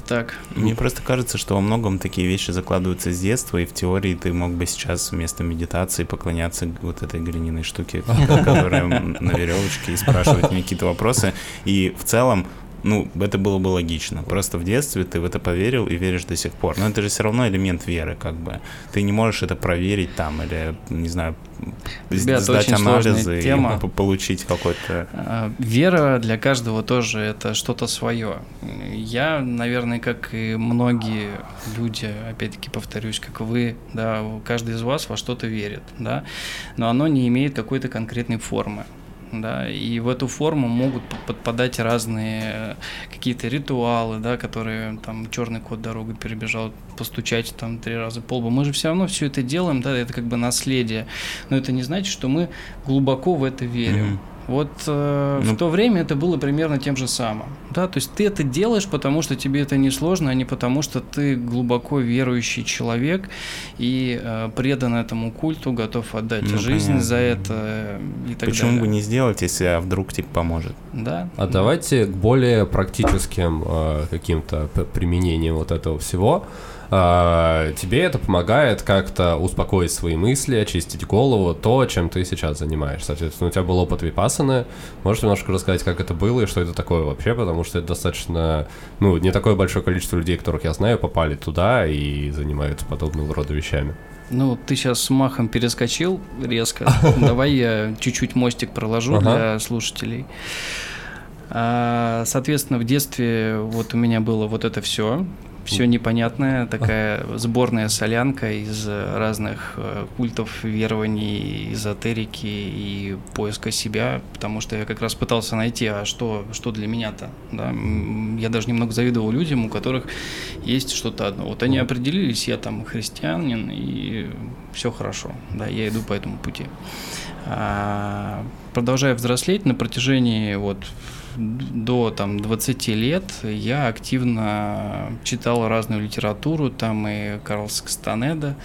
так. Мне просто кажется, что во многом такие вещи закладываются с детства, и в теории ты мог бы сейчас вместо медитации поклоняться вот этой глиняной штуке, которая на веревочке, и спрашивать мне какие-то вопросы. И в целом ну, это было бы логично. Просто в детстве ты в это поверил и веришь до сих пор. Но это же все равно элемент веры, как бы. Ты не можешь это проверить там или, не знаю, Ребят, сдать анализы тема. и получить какой-то... А, вера для каждого тоже это что-то свое. Я, наверное, как и многие люди, опять-таки повторюсь, как вы, да, каждый из вас во что-то верит, да, но оно не имеет какой-то конкретной формы да, и в эту форму могут подпадать разные э, какие-то ритуалы, да, которые там черный кот дорогу перебежал, постучать там три раза по лбу. Мы же все равно все это делаем, да, это как бы наследие, но это не значит, что мы глубоко в это верим. Mm-hmm. Вот э, ну, в то время это было примерно тем же самым. Да, то есть ты это делаешь, потому что тебе это не сложно, а не потому что ты глубоко верующий человек и э, предан этому культу, готов отдать ну, жизнь понятно. за это и так Почему далее. бы не сделать, если а вдруг тебе поможет? Да. А да. давайте к более практическим э, каким-то применениям вот этого всего. А, тебе это помогает как-то успокоить свои мысли, очистить голову, то, чем ты сейчас занимаешься. Соответственно, у тебя был опыт випасаны. Можешь немножко рассказать, как это было и что это такое вообще, потому что это достаточно, ну, не такое большое количество людей, которых я знаю, попали туда и занимаются подобного рода вещами. Ну, ты сейчас с махом перескочил резко. Давай я чуть-чуть мостик проложу для слушателей. А, соответственно, в детстве вот у меня было вот это все все непонятное, такая сборная солянка из разных э, культов, верований, эзотерики и поиска себя, потому что я как раз пытался найти, а что, что для меня-то, да? Я даже немного завидовал людям, у которых есть что-то одно. Вот они определились, я там христианин, и все хорошо, да, я иду по этому пути. А, продолжая взрослеть на протяжении вот до там, 20 лет я активно читал разную литературу, там и Карлс Кастанеда,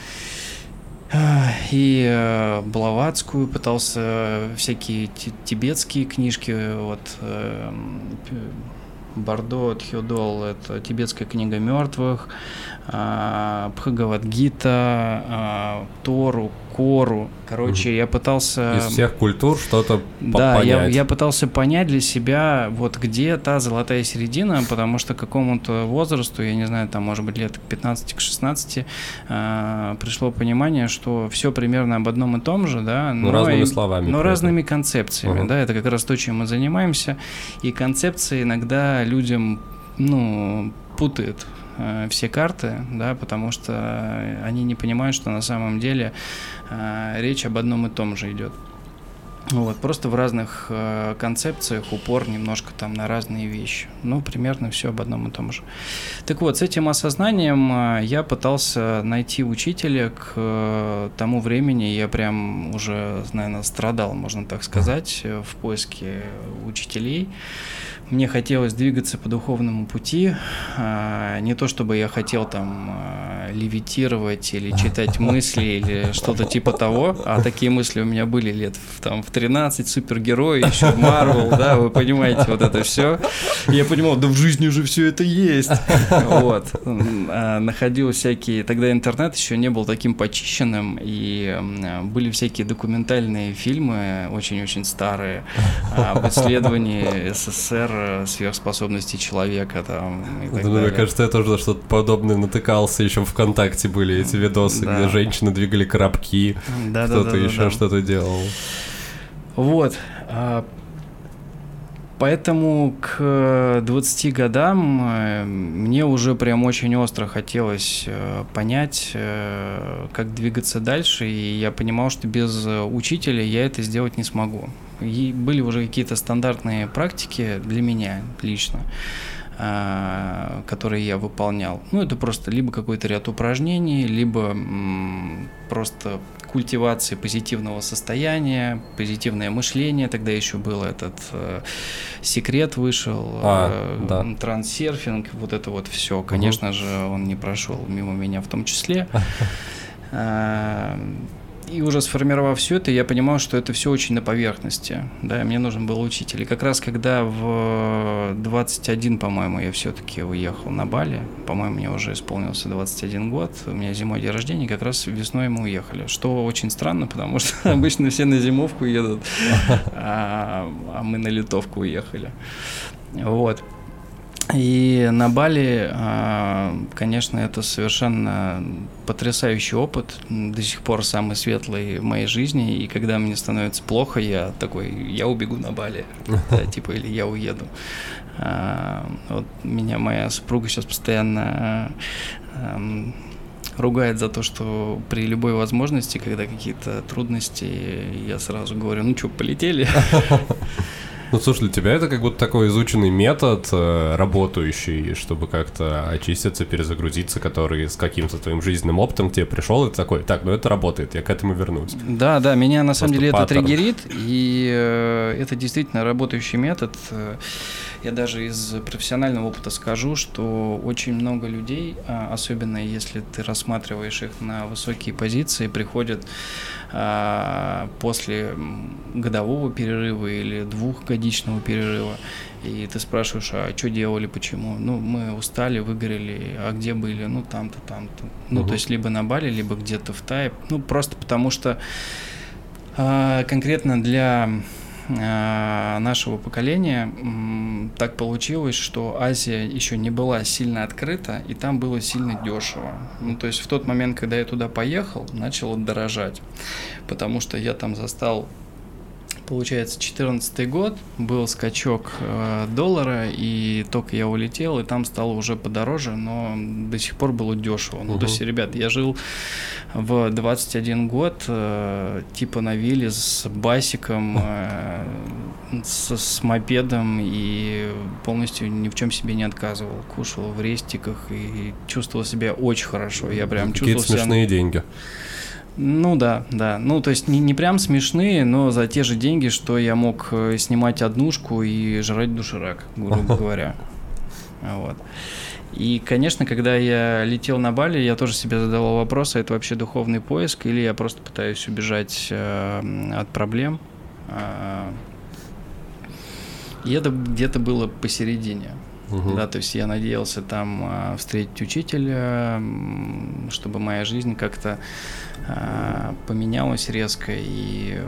и э, Блаватскую, пытался всякие тибетские книжки, вот э, Бордо Тхёдол, это тибетская книга мертвых, Бхагавадгита, а, Тору, Кору. Короче, угу. я пытался... Из всех культур что-то Да, понять. я, я пытался понять для себя, вот где та золотая середина, потому что к какому-то возрасту, я не знаю, там, может быть, лет к 15 к 16, э, пришло понимание, что все примерно об одном и том же, да, но, ну, но разными и, словами. Но разными концепциями, угу. да, это как раз то, чем мы занимаемся, и концепции иногда людям, ну, путают Э, все карты, да, потому что они не понимают, что на самом деле э, речь об одном и том же идет. Вот, просто в разных э, концепциях упор немножко там на разные вещи. Ну, примерно все об одном и том же. Так вот, с этим осознанием э, я пытался найти учителя к э, тому времени. Я прям уже, наверное, страдал, можно так сказать, э, в поиске учителей. Мне хотелось двигаться по духовному пути. А, не то чтобы я хотел там а, левитировать или читать мысли или что-то типа того. А такие мысли у меня были лет в, там, в 13, супергерои, еще Марвел, да, вы понимаете, вот это все. Я понимал, да в жизни уже все это есть. Вот. А, находил всякие... Тогда интернет еще не был таким почищенным, и были всякие документальные фильмы, очень-очень старые, об исследовании СССР, сверхспособностей человека там и так Ну, далее. Мне кажется, я тоже на что-то подобное натыкался, еще ВКонтакте были эти видосы, Да. где женщины двигали коробки, Да, кто-то да, да, еще да. что-то делал. Вот. а, Поэтому к 20 годам э, мне уже прям очень остро хотелось э, понять, э, как двигаться дальше, и я понимал, что без э, учителя я это сделать не смогу. И были уже какие-то стандартные практики для меня лично, а, которые я выполнял. Ну, это просто либо какой-то ряд упражнений, либо просто культивации позитивного состояния, позитивное мышление. Тогда еще был этот э, секрет вышел, А, э, да. трансерфинг, вот это вот все. Конечно же, он не прошел мимо меня в том числе. И уже сформировав все это, я понимал, что это все очень на поверхности. Да, мне нужен был учитель. И как раз когда в 21, по-моему, я все-таки уехал на Бали, по-моему, мне уже исполнился 21 год, у меня зимой день рождения, как раз весной мы уехали. Что очень странно, потому что обычно все на зимовку едут, а а мы на литовку уехали. Вот. И на Бали, а, конечно, это совершенно потрясающий опыт, до сих пор самый светлый в моей жизни. И когда мне становится плохо, я такой, я убегу на Бали, да, типа, или я уеду. А, Вот меня моя супруга сейчас постоянно ругает за то, что при любой возможности, когда какие-то трудности, я сразу говорю, ну что, полетели? Ну, слушай, для тебя это как будто такой изученный метод, э, работающий, чтобы как-то очиститься, перезагрузиться, который с каким-то твоим жизненным опытом к тебе пришел, и ты такой, так, ну это работает, я к этому вернусь. Да, да, меня на самом Просто деле это паттерн. триггерит, и э, это действительно работающий метод. Я даже из профессионального опыта скажу, что очень много людей, а, особенно если ты рассматриваешь их на высокие позиции, приходят а, после годового перерыва или двухгодичного перерыва, и ты спрашиваешь, а что делали, почему? Ну, мы устали, выгорели, а где были? Ну, там-то, там-то. Ну, Мгм. то есть либо на Бали, либо где-то в Тае. Ну, просто потому что а, конкретно для нашего поколения так получилось, что Азия еще не была сильно открыта, и там было сильно дешево. Ну, то есть в тот момент, когда я туда поехал, начало дорожать, потому что я там застал Получается, 14 год, был скачок э, доллара, и только я улетел, и там стало уже подороже, но до сих пор было дешево. Ну, то есть, ребят, я жил в 21 год, э, типа на вилле с басиком, э, с, с мопедом, и полностью ни в чем себе не отказывал. Кушал в рестиках и чувствовал себя очень хорошо. Я прям Какие-то чувствовал себя... смешные деньги. Ну да, да. Ну, то есть не, не прям смешные, но за те же деньги, что я мог э, снимать однушку и жрать доширак, грубо говоря. Вот. И, конечно, когда я летел на Бали, я тоже себе задавал вопрос, а это вообще духовный поиск, или я просто пытаюсь убежать э, от проблем. А, И это где-то было посередине. Мгм. Да, то есть я надеялся там а, встретить учителя, чтобы моя жизнь как-то поменялась резко, и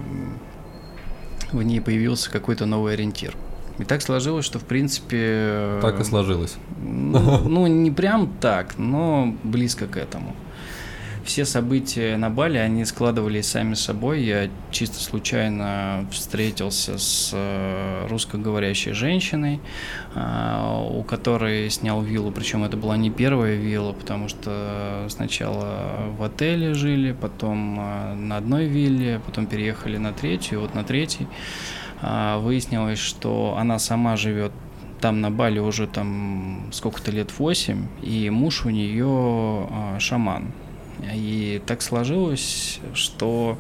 в ней появился какой-то новый ориентир. И так сложилось, что в принципе... Так и сложилось. Ну, ну, не прям так, но близко к этому. Все события на Бали, они складывались сами собой. Я чисто случайно встретился с э, русскоговорящей женщиной, а, у которой снял виллу. Причем это была не первая вилла, потому что сначала в отеле жили, потом а, на одной вилле, потом переехали на третью. Вот на третьей выяснилось, что она сама живет там на Бали уже там сколько-то лет 8, и муж у нее шаман. И так сложилось, что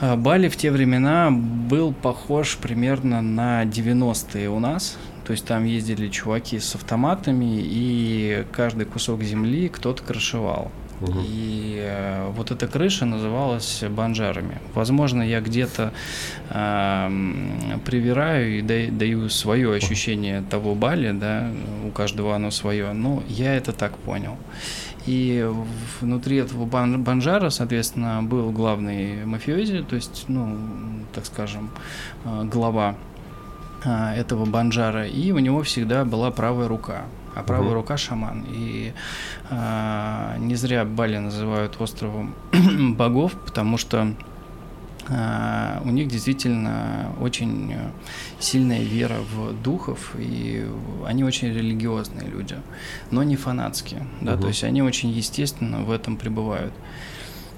а, Бали в те времена был похож примерно на 90-е у нас. То есть там ездили чуваки с автоматами, и каждый кусок земли кто-то крышевал. И э, вот эта крыша называлась банжарами. Возможно, я где-то эм, привираю и да- даю свое ощущение того бали, да, у каждого оно свое, но я это так понял. И внутри этого бан- банжара, соответственно, был главный мафиози, то есть, ну, так скажем, э, глава а, этого банжара, и у него всегда была правая рука. А правая Мгм. рука шаман. И а, не зря Бали называют островом богов, потому что у них действительно очень э, сильная вера в духов, и они очень религиозные люди, но не фанатские. Да, Мгм. то есть они очень естественно в этом пребывают.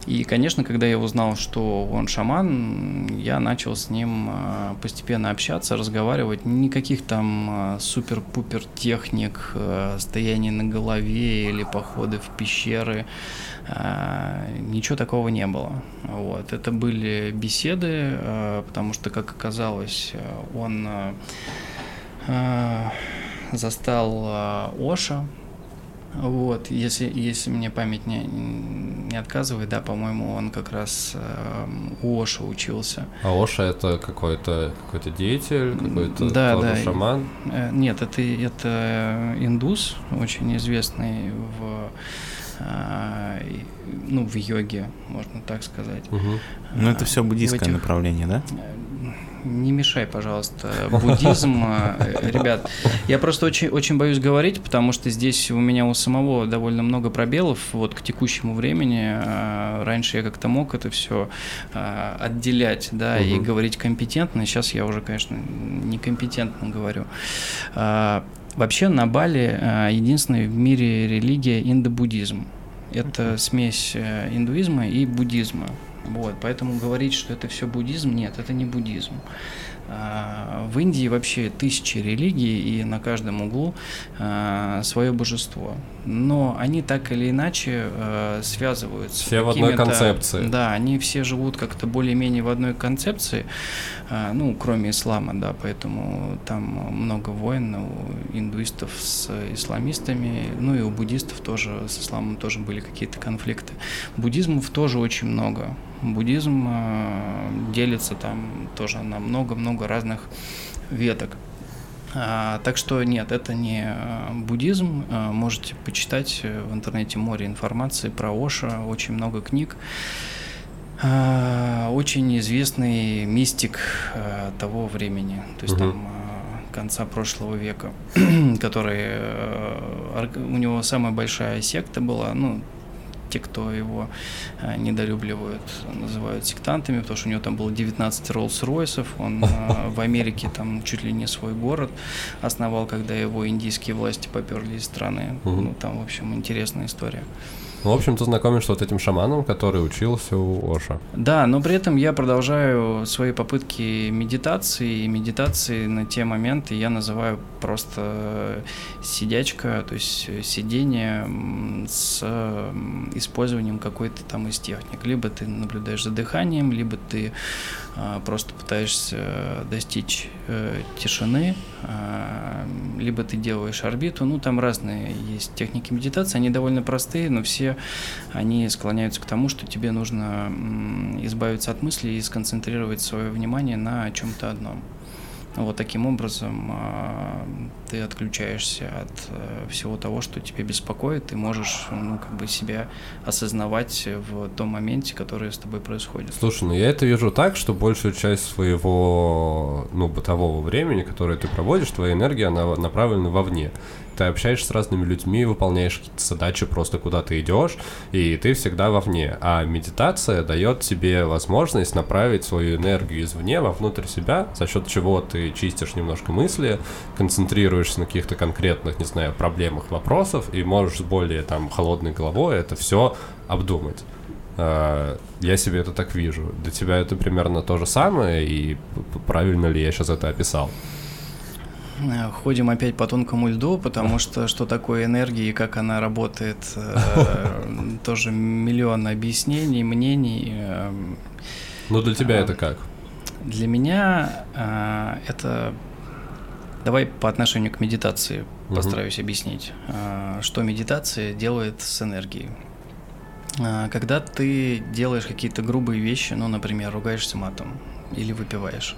И, конечно, когда я узнал, что он шаман, я начал с ним а, постепенно общаться, разговаривать. Никаких там а, супер-пупер техник, а, стояния на голове или походы в пещеры. Ничего такого не было. Вот. Это были беседы, потому что, как оказалось, он застал Оша, вот, если, если мне память не, не отказывает, да, по-моему, он как раз э, у Оша учился. А Оша это какой-то какой-то деятель, какой-то Да, да. шаман. Э, нет, это, это индус, очень известный в, э, ну, в йоге, можно так сказать. Мгм. Ну, это А, все в буддийское этих- направление, да? Не мешай, пожалуйста. Буддизм, э, ребят, я просто очень, очень боюсь говорить, потому что здесь у меня у самого довольно много пробелов. Вот к текущему времени э, раньше я как-то мог это все отделять, да, и Мгм. говорить компетентно. Сейчас я уже, конечно, некомпетентно говорю. А, Вообще на Бали единственная в мире религия индобуддизм. Это смесь э, индуизма и буддизма. Вот, поэтому говорить, что это все буддизм, нет, это не буддизм. А, В Индии вообще тысячи религий, и на каждом углу свое божество. Но они так или иначе э, связываются. Все в одной концепции. Да, они все живут как-то более-менее в одной концепции, а, ну, кроме ислама, да, поэтому там много войн у индуистов с исламистами, ну и у буддистов тоже с исламом тоже были какие-то конфликты. Буддизмов тоже очень много. Буддизм э, делится там тоже на много-много разных веток. А, так что нет, это не э, буддизм. А, можете почитать э, в интернете море информации про Оша, очень много книг. А, очень известный мистик э, того времени, то есть Мгм. там э, конца прошлого века, который э, у него самая большая секта была, ну те, кто его э, недолюбливают, называют сектантами, потому что у него там было 19 Роллс-Ройсов, он э, в Америке там чуть ли не свой город основал, когда его индийские власти поперли из страны. Ну, там, в общем, интересная история. Ну, в общем, ты знакомишься вот этим шаманом, который учился у Оша. Да, но при этом я продолжаю свои попытки медитации, и медитации на те моменты я называю просто сидячка, то есть сидение м, с м, использованием какой-то там из техник. Либо ты наблюдаешь за дыханием, либо ты просто пытаешься достичь э, тишины, а, либо ты делаешь орбиту. Ну, там разные есть техники медитации, они довольно простые, но все они склоняются к тому, что тебе нужно избавиться от мыслей и сконцентрировать свое внимание на чем-то одном. Вот таким образом а, ты отключаешься от э, всего того, что тебя беспокоит, и можешь ну, как бы себя осознавать в том моменте, который с тобой происходит. Слушай, ну я это вижу так, что большую часть своего, ну, бытового времени, которое ты проводишь, твоя энергия, она направлена вовне. Ты общаешься с разными людьми, выполняешь какие-то задачи, просто куда ты идешь, и ты всегда вовне. А медитация дает тебе возможность направить свою энергию извне вовнутрь себя, за счет чего ты чистишь немножко мысли, концентрируешься на каких-то конкретных, не знаю, проблемах, вопросов, и можешь с более там холодной головой это все обдумать. А, Я себе это так вижу. Для тебя это примерно то же самое, и правильно ли я сейчас это описал? Э, Ходим опять по тонкому льду, потому что что такое энергия и как она работает, э, тоже миллион объяснений, мнений. э, Ну, для тебя это как? Для меня это Давай по отношению к медитации постараюсь объяснить, что медитация делает с энергией. Когда ты делаешь какие-то грубые вещи, ну, например, ругаешься матом или выпиваешь,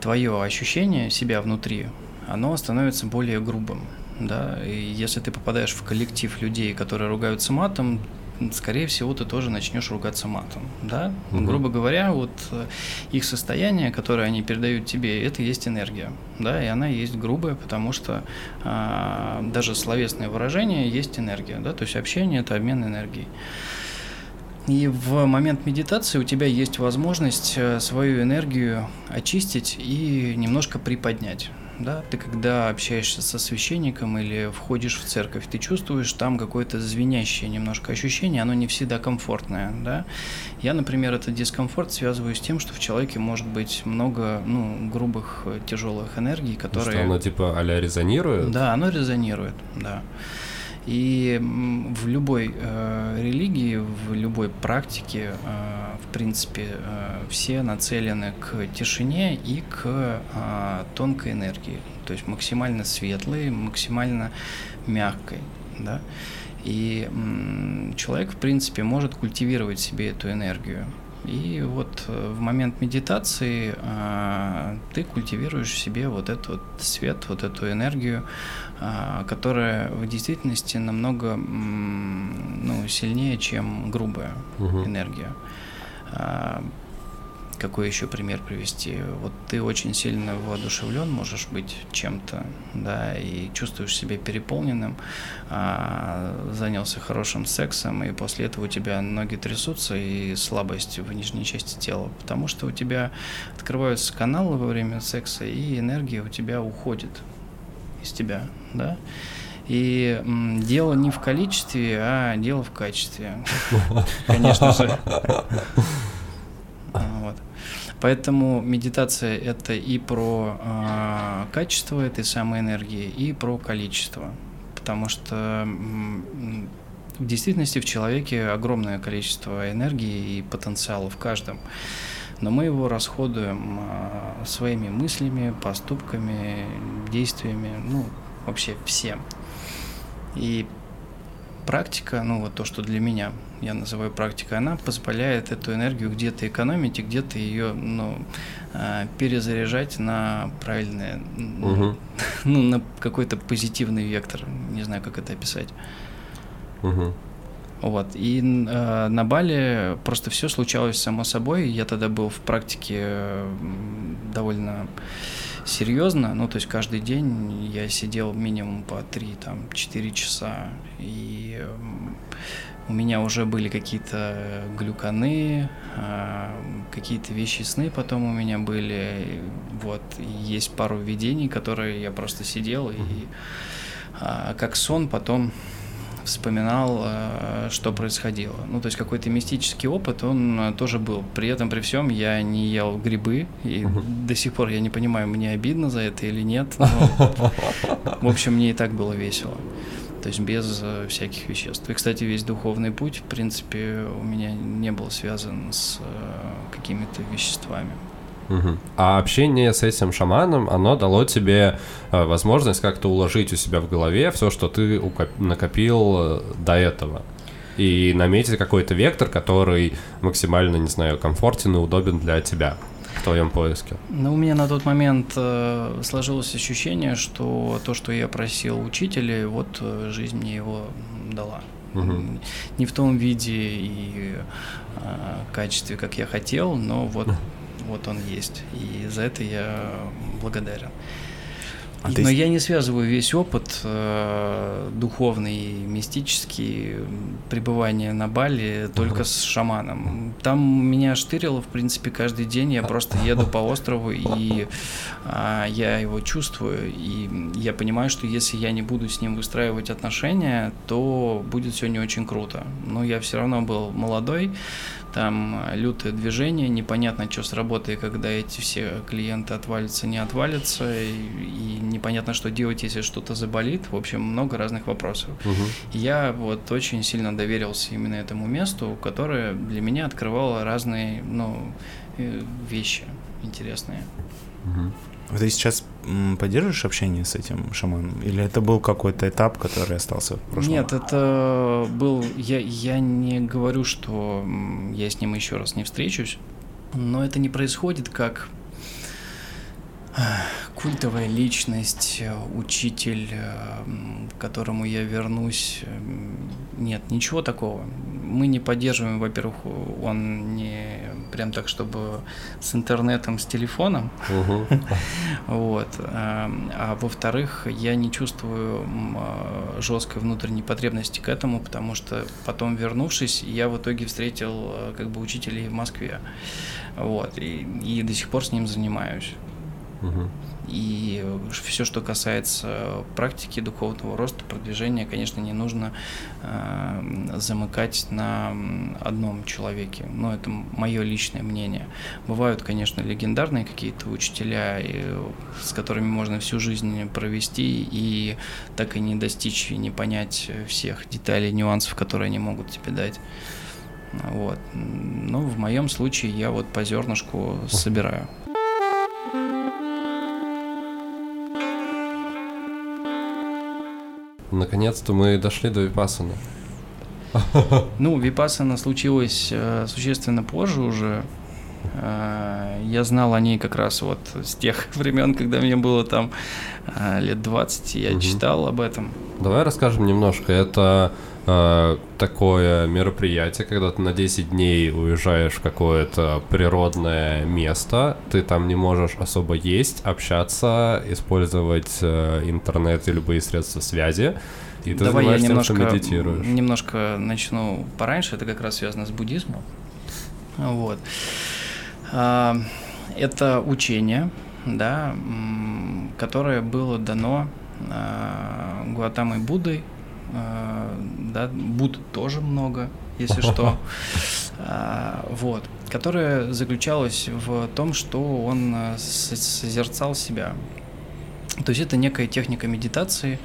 твое ощущение себя внутри, оно становится более грубым. Да? И если ты попадаешь в коллектив людей, которые ругаются матом, скорее всего, ты тоже начнешь ругаться матом, да? Угу. Грубо говоря, вот э, их состояние, которое они передают тебе, это есть энергия, да, и она есть грубая, потому что а, даже словесное выражение есть энергия, да, то есть общение – это обмен энергией. И в момент медитации у тебя есть возможность э, свою энергию очистить и немножко приподнять да, ты когда общаешься со священником или входишь в церковь, ты чувствуешь там какое-то звенящее немножко ощущение, оно не всегда комфортное, да. Я, например, этот дискомфорт связываю с тем, что в человеке может быть много, ну, грубых, тяжелых энергий, которые... Что оно типа а резонирует? Да, оно резонирует, да. И в любой э, религии, в любой практике, э, в принципе, э, все нацелены к тишине и к э, тонкой энергии, то есть максимально светлой, максимально мягкой, да. И м, человек, в принципе, может культивировать себе эту энергию. И вот э, в момент медитации э, ты культивируешь в себе вот этот вот свет, вот эту энергию, э, которая в действительности намного ну, сильнее, чем грубая угу. энергия. Какой еще пример привести? Вот ты очень сильно воодушевлен, можешь быть чем-то, да, и чувствуешь себя переполненным, а, занялся хорошим сексом, и после этого у тебя ноги трясутся и слабость в нижней части тела, потому что у тебя открываются каналы во время секса, и энергия у тебя уходит из тебя, да. И м, дело не в количестве, а дело в качестве. Конечно же. Вот. Поэтому медитация это и про э, качество этой самой энергии, и про количество. Потому что в действительности в человеке огромное количество энергии и потенциала в каждом. Но мы его расходуем э, своими мыслями, поступками, действиями, ну, вообще всем. И практика, ну вот то, что для меня я называю практикой, она позволяет эту энергию где-то экономить и где-то ее ну, а, перезаряжать на правильное, угу. ну, на какой-то позитивный вектор. Не знаю, как это описать. Угу. Вот. И э, на Бали просто все случалось само собой. Я тогда был в практике довольно серьезно. Ну, то есть каждый день я сидел минимум по 3-4 часа. И у меня уже были какие-то глюканы, а, какие-то вещи сны потом у меня были. Вот, есть пару видений, которые я просто сидел и а, как сон потом вспоминал, а, что происходило. Ну, то есть какой-то мистический опыт, он тоже был. При этом, при всем, я не ел грибы, и до сих пор я не понимаю, мне обидно за это или нет. Но, в общем, мне и так было весело то есть без э, всяких веществ. И, кстати, весь духовный путь, в принципе, у меня не был связан с э, какими-то веществами. Угу. А общение с этим шаманом, оно дало тебе э, возможность как-то уложить у себя в голове все, что ты накопил э, до этого. И наметить какой-то вектор, который максимально, не знаю, комфортен и удобен для тебя в твоем поиске? Ну, у меня на тот момент э, сложилось ощущение, что то, что я просил учителя, вот э, жизнь мне его дала. Угу. Не в том виде и э, качестве, как я хотел, но вот, вот он есть. И за это я благодарен. А Но ты... я не связываю весь опыт э, духовный, мистический, пребывания на Бали только uh-huh. с шаманом. Там меня штырило, в принципе, каждый день. Я просто еду по острову, и э, я его чувствую. И я понимаю, что если я не буду с ним выстраивать отношения, то будет все не очень круто. Но я все равно был молодой, там лютое движение, непонятно, что с работой, когда эти все клиенты отвалятся, не отвалятся, и, и непонятно, что делать, если что-то заболит. В общем, много разных вопросов. Угу. Я вот очень сильно доверился именно этому месту, которое для меня открывало разные ну, э, вещи интересные. Угу. Ты сейчас поддерживаешь общение с этим шаманом? Или это был какой-то этап, который остался в прошлом? Нет, это был... Я, я не говорю, что я с ним еще раз не встречусь, но это не происходит как культовая личность, учитель, к которому я вернусь. Нет, ничего такого. Мы не поддерживаем, во-первых, он не прям так, чтобы с интернетом, с телефоном. Вот. А во-вторых, я не чувствую жесткой внутренней потребности к этому, потому что потом, вернувшись, я в итоге встретил как бы учителей в Москве. Вот. И, и до сих пор с ним занимаюсь. И все, что касается практики духовного роста, продвижения, конечно, не нужно э, замыкать на одном человеке. Но это мое личное мнение. Бывают, конечно, легендарные какие-то учителя, и, с которыми можно всю жизнь провести и так и не достичь и не понять всех деталей, нюансов, которые они могут тебе дать. Вот. Но в моем случае я вот по зернышку собираю. Наконец-то мы дошли до Випасана. Ну, Випасана случилась э, существенно позже уже. Э, я знал о ней как раз вот с тех времен, когда мне было там э, лет 20, я угу. читал об этом. Давай расскажем немножко. Это э, такое мероприятие, когда ты на 10 дней уезжаешь в какое-то природное место, ты там не можешь особо есть, общаться, использовать э, интернет и любые средства связи. И ты Давай я немножко, тем, медитируешь. немножко начну пораньше, это как раз связано с буддизмом. Вот. А, это учение, да, которое было дано а, Гуатамой Буддой а, да, Буд тоже много, если что. А, вот. Которая заключалась в том, что он а, созерцал себя. То есть это некая техника медитации,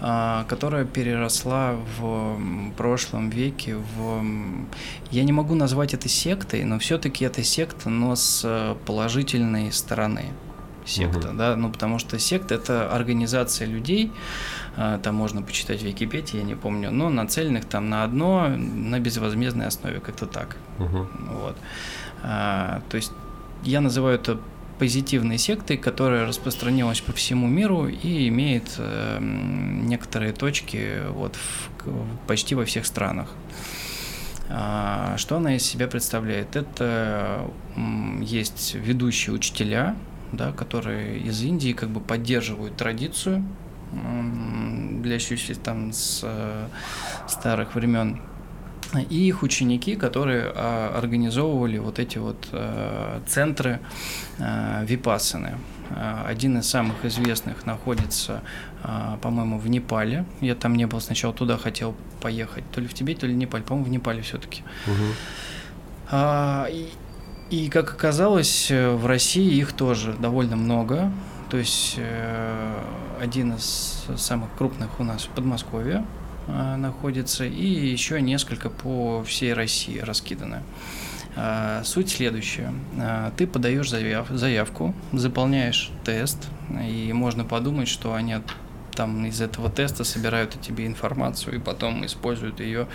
которая переросла в прошлом веке в... Я не могу назвать это сектой, но все-таки это секта, но с положительной стороны секта, угу. да, ну потому что секта это организация людей, а, там можно почитать в Википедии, я не помню, но нацеленных там на одно, на безвозмездной основе, как-то так. Угу. Вот. А, то есть я называю это позитивной сектой, которая распространилась по всему миру и имеет э, некоторые точки вот в, почти во всех странах. А, что она из себя представляет? Это есть ведущие учителя, да, которые из Индии как бы поддерживают традицию длящуюся там с э, старых времен. И их ученики, которые а, организовывали вот эти вот э, центры э, випассаны. Один из самых известных находится, по-моему, в Непале. Я там не был сначала туда хотел поехать, то ли в Тибет, то ли в Непаль, по-моему, в Непале все-таки. Угу. И, как оказалось, в России их тоже довольно много. То есть э, один из самых крупных у нас в Подмосковье э, находится, и еще несколько по всей России раскиданы. Э, суть следующая. Ты подаешь заяв, заявку, заполняешь тест, и можно подумать, что они там из этого теста собирают о тебе информацию и потом используют ее,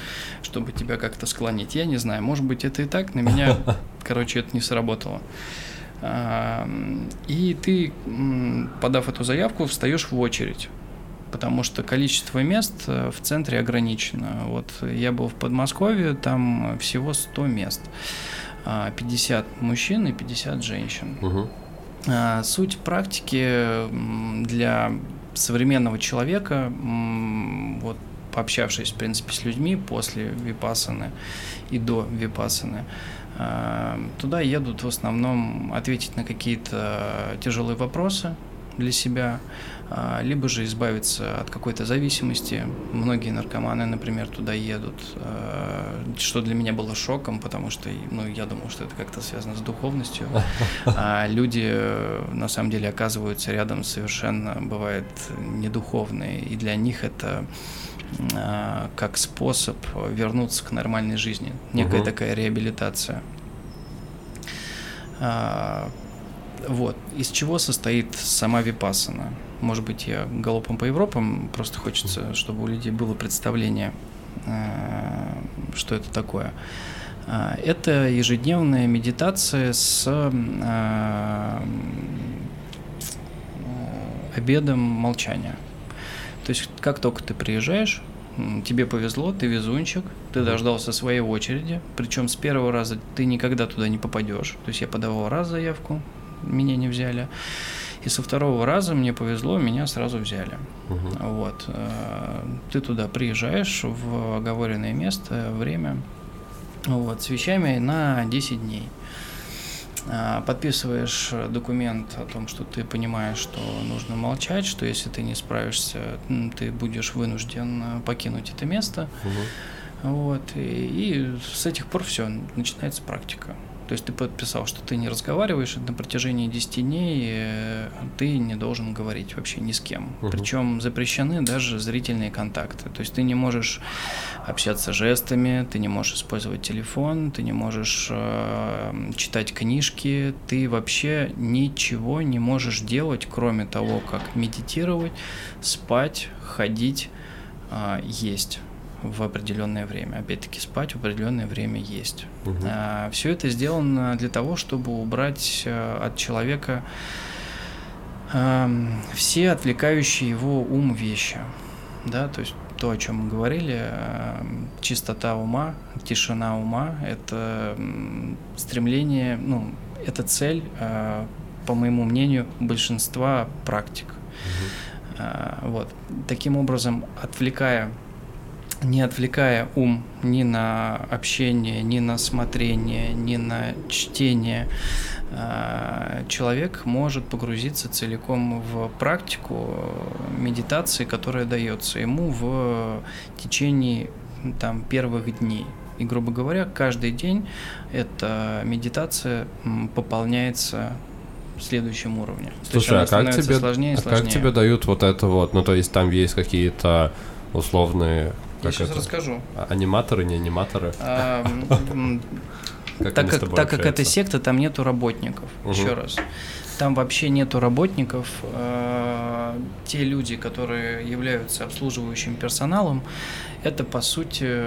чтобы тебя как-то склонить. Я не знаю, может быть это и так, на меня, короче, это не сработало. И ты, подав эту заявку, встаешь в очередь потому что количество мест э, в центре ограничено. Вот я был в Подмосковье, там всего 100 мест. 50 а, мужчин и 50 женщин. Угу. Суть практики для современного человека, вот пообщавшись, в принципе, с людьми после випасаны и до випасаны, Эм, туда едут в основном ответить на какие-то тяжелые вопросы для себя, либо же избавиться от какой-то зависимости. Многие наркоманы, например, туда едут, э, что для меня было шоком, потому что ну, я думал, что это как-то связано с духовностью. А люди э, на самом деле оказываются рядом совершенно, бывает, недуховные, и для них это а, как способ вернуться к нормальной жизни, некая угу. такая реабилитация. А, Вот. Из чего состоит сама випассана? Может быть, я галопом по Европам, просто хочется, чтобы у людей было представление, э, что это такое. Э, это ежедневная медитация с э, обедом молчания. То есть, как только ты приезжаешь, тебе повезло, ты везунчик, ты дождался своей очереди, причем с первого раза ты никогда туда не попадешь. То есть я подавал раз заявку, меня не взяли. И со второго раза мне повезло, меня сразу взяли. Угу. Вот. Э, ты туда приезжаешь в оговоренное место, время, вот, с вещами на 10 дней. Э, подписываешь документ о том, что ты понимаешь, что нужно молчать, что если ты не справишься, ты будешь вынужден э, покинуть это место. Угу. Вот, и, и с этих пор все, начинается практика. То есть ты подписал, что ты не разговариваешь, на протяжении 10 дней э, ты не должен говорить вообще ни с кем. Угу. Причем запрещены даже зрительные контакты. То есть ты не можешь общаться жестами, ты не можешь использовать телефон, ты не можешь э, читать книжки, ты вообще ничего не можешь делать, кроме того, как медитировать, спать, ходить, э, есть в определенное время. Опять-таки спать в определенное время есть. Угу. А, все это сделано для того, чтобы убрать а, от человека а, все отвлекающие его ум вещи. Да, то есть то, о чем мы говорили, а, чистота ума, тишина ума, это стремление, ну, это цель, а, по моему мнению, большинства практик. Угу. Вот. Таким образом, отвлекая не отвлекая ум ни на общение, ни на смотрение, ни на чтение, а, человек может погрузиться целиком в практику медитации, которая дается ему в течение там, первых дней. И, грубо говоря, каждый день эта медитация пополняется следующем уровне. Слушай, а как тебе, сложнее а как тебе дают вот это вот, ну то есть там есть какие-то условные я сейчас это? расскажу. А, аниматоры, не аниматоры? А, как так, как, так как это секта, там нету работников. Угу. Еще раз. Там вообще нету работников. Э, те люди, которые являются обслуживающим персоналом, это по сути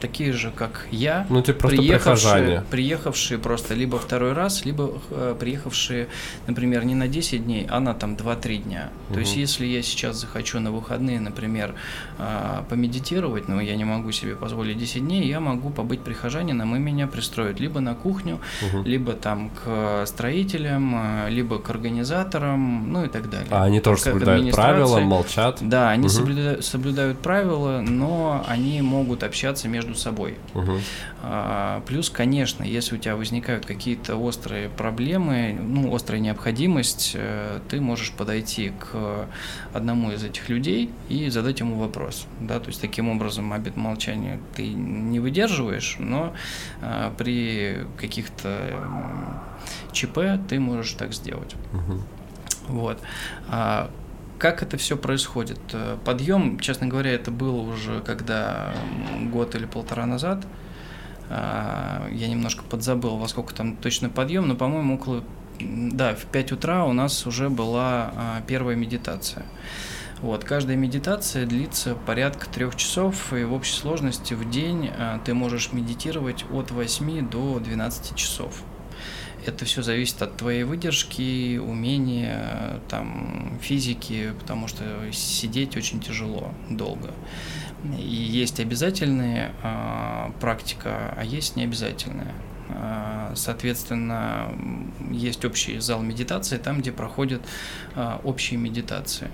такие же, как я. Ну, типа приехавшие, приехавшие просто либо второй раз, либо э, приехавшие, например, не на 10 дней, а на там 2-3 дня. Угу. То есть, если я сейчас захочу на выходные, например, э, помедитировать, но я не могу себе позволить 10 дней, я могу побыть прихожанином, и меня пристроят либо на кухню, угу. либо там к строителям, э, либо к организаторам, ну и так далее. А они тоже соблюдают правила, молчат? Да, они угу. соблюдают, соблюдают правила, но они могут общаться между собой. Угу. А, плюс, конечно, если у тебя возникают какие-то острые проблемы, ну, острая необходимость, э, ты можешь подойти к одному из этих людей и задать ему вопрос. Да? То есть таким образом обет молчания ты не выдерживаешь, но а, при каких-то ЧП, ты можешь так сделать. Угу. Вот. А как это все происходит? Подъем, честно говоря, это было уже когда год или полтора назад. А, я немножко подзабыл, во сколько там точно подъем, но, по-моему, около да, в 5 утра у нас уже была а, первая медитация. Вот, каждая медитация длится порядка трех часов, и в общей сложности в день а, ты можешь медитировать от 8 до 12 часов это все зависит от твоей выдержки, умения, там, физики, потому что сидеть очень тяжело, долго. И есть обязательная э, практика, а есть необязательная. Э, соответственно, есть общий зал медитации, там, где проходят э, общие медитации.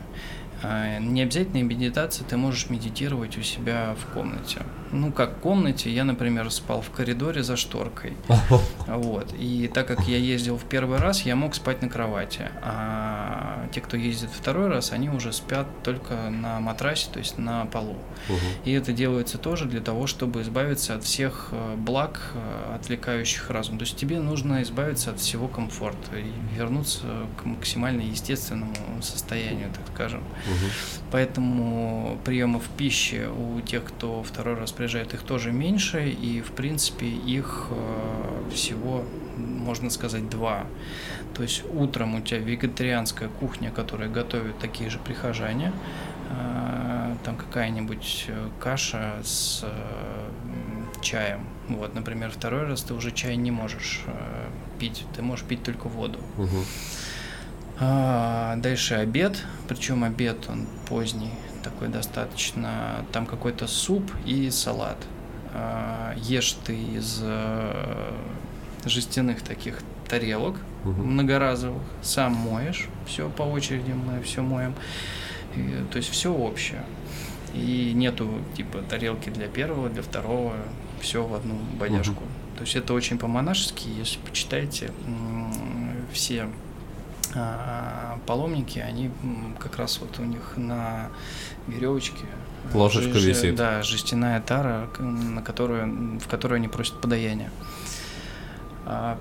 А, не обязательно медитация, ты можешь медитировать у себя в комнате. Ну, как в комнате, я, например, спал в коридоре за шторкой. Вот. И так как я ездил в первый раз, я мог спать на кровати. А те, кто ездит второй раз, они уже спят только на матрасе, то есть на полу. И это делается тоже для того, чтобы избавиться от всех э, благ, э, отвлекающих разум. То есть тебе нужно избавиться от всего комфорта и вернуться к максимально естественному состоянию, так скажем. Угу. Поэтому приемов пищи у тех, кто второй раз приезжает, их тоже меньше, и в принципе их э, всего, можно сказать, два. То есть утром у тебя вегетарианская кухня, которая готовят такие же прихожане, э, там какая-нибудь э, каша с чаем. Вот, например, второй раз ты уже чай не можешь пить, ты можешь пить только воду. Угу. А, дальше обед, причем обед он поздний, такой достаточно. Там какой-то суп и салат. А, ешь ты из э, жестяных таких тарелок угу. многоразовых, сам моешь, все по очереди мы все моем. И, то есть все общее. И нету типа тарелки для первого, для второго, все в одну бодяжку. Угу. То есть это очень по-монашески, если почитаете все а, паломники, они как раз вот у них на веревочке ложечка жесть, висит. Да, жестяная тара, на которую, в которую они просят подаяние. А,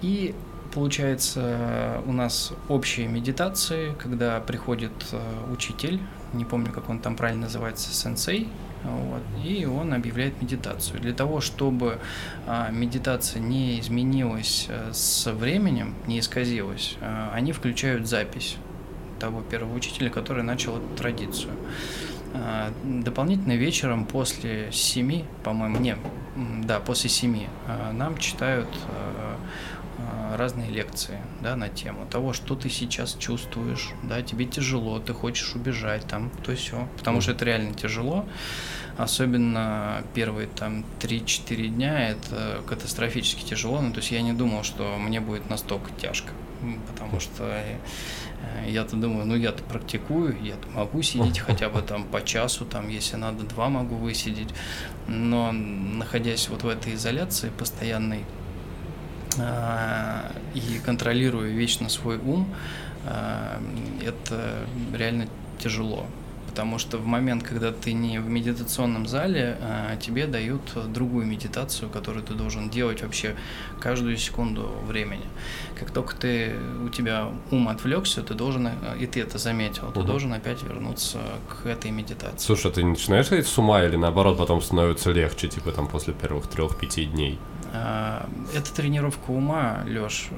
и получается у нас общие медитации, когда приходит э, учитель, не помню, как он там правильно называется, сенсей, вот, и он объявляет медитацию. Для того, чтобы а, медитация не изменилась а, с временем, не исказилась, а, они включают запись того первого учителя, который начал эту традицию. А, дополнительно вечером после семи, по-моему, не, да, после семи а, нам читают а, разные лекции да, на тему того, что ты сейчас чувствуешь, да, тебе тяжело, ты хочешь убежать, там, то все, потому что это реально тяжело, особенно первые там 3-4 дня, это катастрофически тяжело, ну, то есть я не думал, что мне будет настолько тяжко, потому что э, я-то думаю, ну я-то практикую, я-то могу сидеть хотя бы там по часу, там, если надо, два могу высидеть, но находясь вот в этой изоляции постоянной, и контролируя вечно свой ум, а, это реально тяжело. Потому что в момент, когда ты не в медитационном зале, а, тебе дают другую медитацию, которую ты должен делать вообще каждую секунду времени. Как только ты у тебя ум отвлекся, ты должен, и ты это заметил, угу. ты должен опять вернуться к этой медитации. Слушай, ты начинаешь ходить с ума или наоборот потом становится легче, типа там после первых трех-пяти дней? А, это тренировка ума, Лёш.